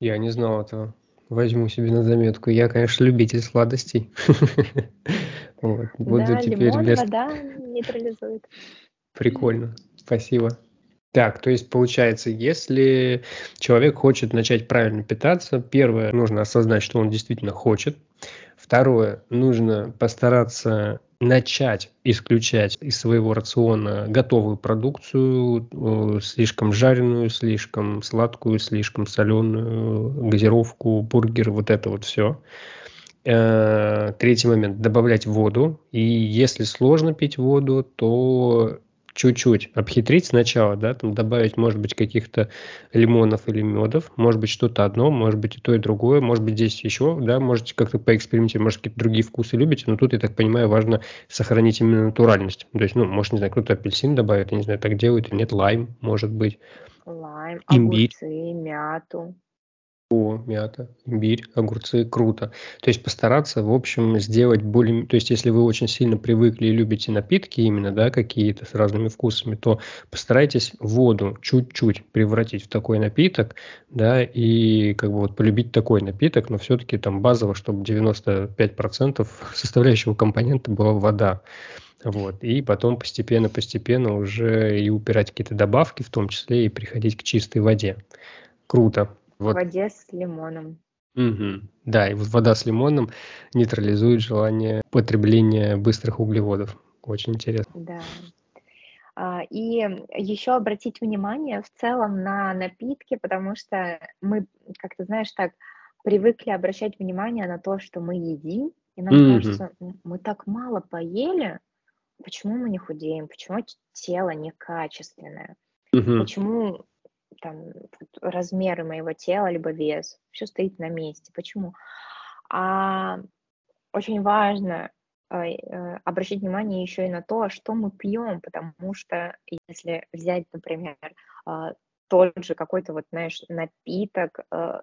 Я не знал этого. Возьму себе на заметку. Я, конечно, любитель сладостей. Вот, буду Да, теперь лимон, вместо... вода нейтрализует. Прикольно. Спасибо. Так, то есть получается, если человек хочет начать правильно питаться, первое, нужно осознать, что он действительно хочет. Второе, нужно постараться начать исключать из своего рациона готовую продукцию, э, слишком жареную, слишком сладкую, слишком соленую, газировку, бургер, вот это вот все. Э, третий момент – добавлять воду. И если сложно пить воду, то чуть-чуть обхитрить сначала, да, там добавить, может быть, каких-то лимонов или медов, может быть, что-то одно, может быть, и то, и другое, может быть, здесь еще, да, можете как-то поэкспериментировать, может, какие-то другие вкусы любите, но тут, я так понимаю, важно сохранить именно натуральность. То есть, ну, может, не знаю, кто-то апельсин добавит, я не знаю, так делают или нет, лайм, может быть. Лайм, Имбирь. огурцы, мяту. О, мята, имбирь, огурцы, круто. То есть постараться, в общем, сделать более... То есть если вы очень сильно привыкли и любите напитки именно, да, какие-то с разными вкусами, то постарайтесь воду чуть-чуть превратить в такой напиток, да, и как бы вот полюбить такой напиток, но все-таки там базово, чтобы 95% составляющего компонента была вода. Вот. И потом постепенно-постепенно уже и упирать какие-то добавки, в том числе и приходить к чистой воде. Круто. Вот. В воде с лимоном. Угу. Да, и вот вода с лимоном нейтрализует желание потребления быстрых углеводов. Очень интересно. Да. А, и еще обратить внимание в целом на напитки, потому что мы, как ты знаешь, так привыкли обращать внимание на то, что мы едим, и нам mm кажется, мы так мало поели, почему мы не худеем, почему тело некачественное, mm почему там размеры моего тела, либо вес, все стоит на месте. Почему? А очень важно э, обращать внимание еще и на то, что мы пьем, потому что если взять, например, а, тот же какой-то вот, знаешь, напиток э,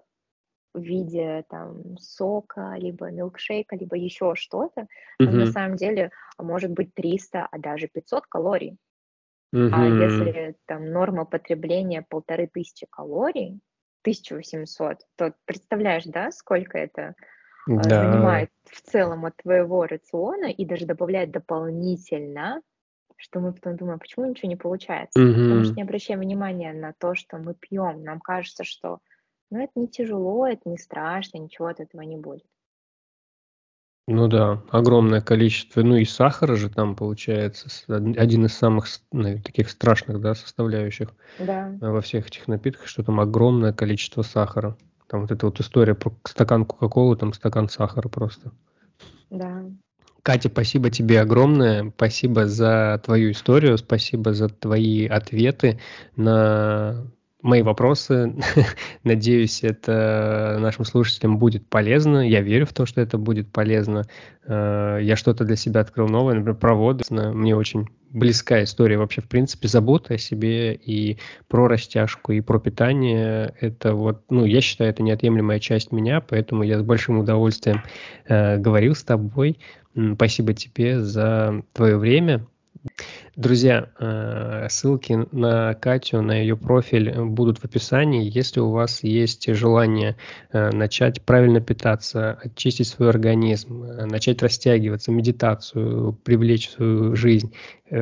в виде там сока, либо милкшейка, либо еще что-то, mm-hmm. на самом деле может быть 300, а даже 500 калорий. Угу. А если там норма потребления полторы тысячи калорий, 1800, то представляешь, да, сколько это да. занимает в целом от твоего рациона и даже добавляет дополнительно, что мы потом думаем, почему ничего не получается? Угу. Потому что не обращаем внимания на то, что мы пьем. Нам кажется, что ну, это не тяжело, это не страшно, ничего от этого не будет. Ну да, огромное количество. Ну и сахара же там получается один из самых ну, таких страшных, да, составляющих да. во всех этих напитках, что там огромное количество сахара. Там вот эта вот история про стакан Кока-Колы, там стакан сахара просто. Да. Катя, спасибо тебе огромное. Спасибо за твою историю, спасибо за твои ответы на мои вопросы. Надеюсь, это нашим слушателям будет полезно. Я верю в то, что это будет полезно. Э, я что-то для себя открыл новое, например, про воду. Мне очень близкая история вообще, в принципе, забота о себе и про растяжку, и про питание. Это вот, ну, я считаю, это неотъемлемая часть меня, поэтому я с большим удовольствием э, говорил с тобой. Спасибо тебе за твое время. Друзья, э, ссылки на Катю, на ее профиль будут в описании. Если у вас есть желание э, начать правильно питаться, очистить свой организм, э, начать растягиваться, медитацию, привлечь свою жизнь,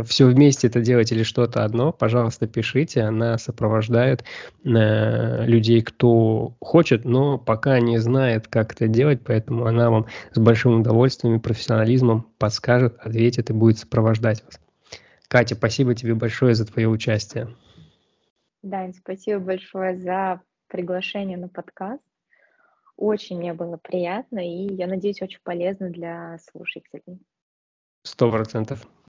все вместе это делать или что-то одно, пожалуйста, пишите. Она сопровождает людей, кто хочет, но пока не знает, как это делать, поэтому она вам с большим удовольствием и профессионализмом подскажет, ответит и будет сопровождать вас. Катя, спасибо тебе большое за твое участие. Дань, спасибо большое за приглашение на подкаст. Очень мне было приятно и, я надеюсь, очень полезно для слушателей. Сто процентов.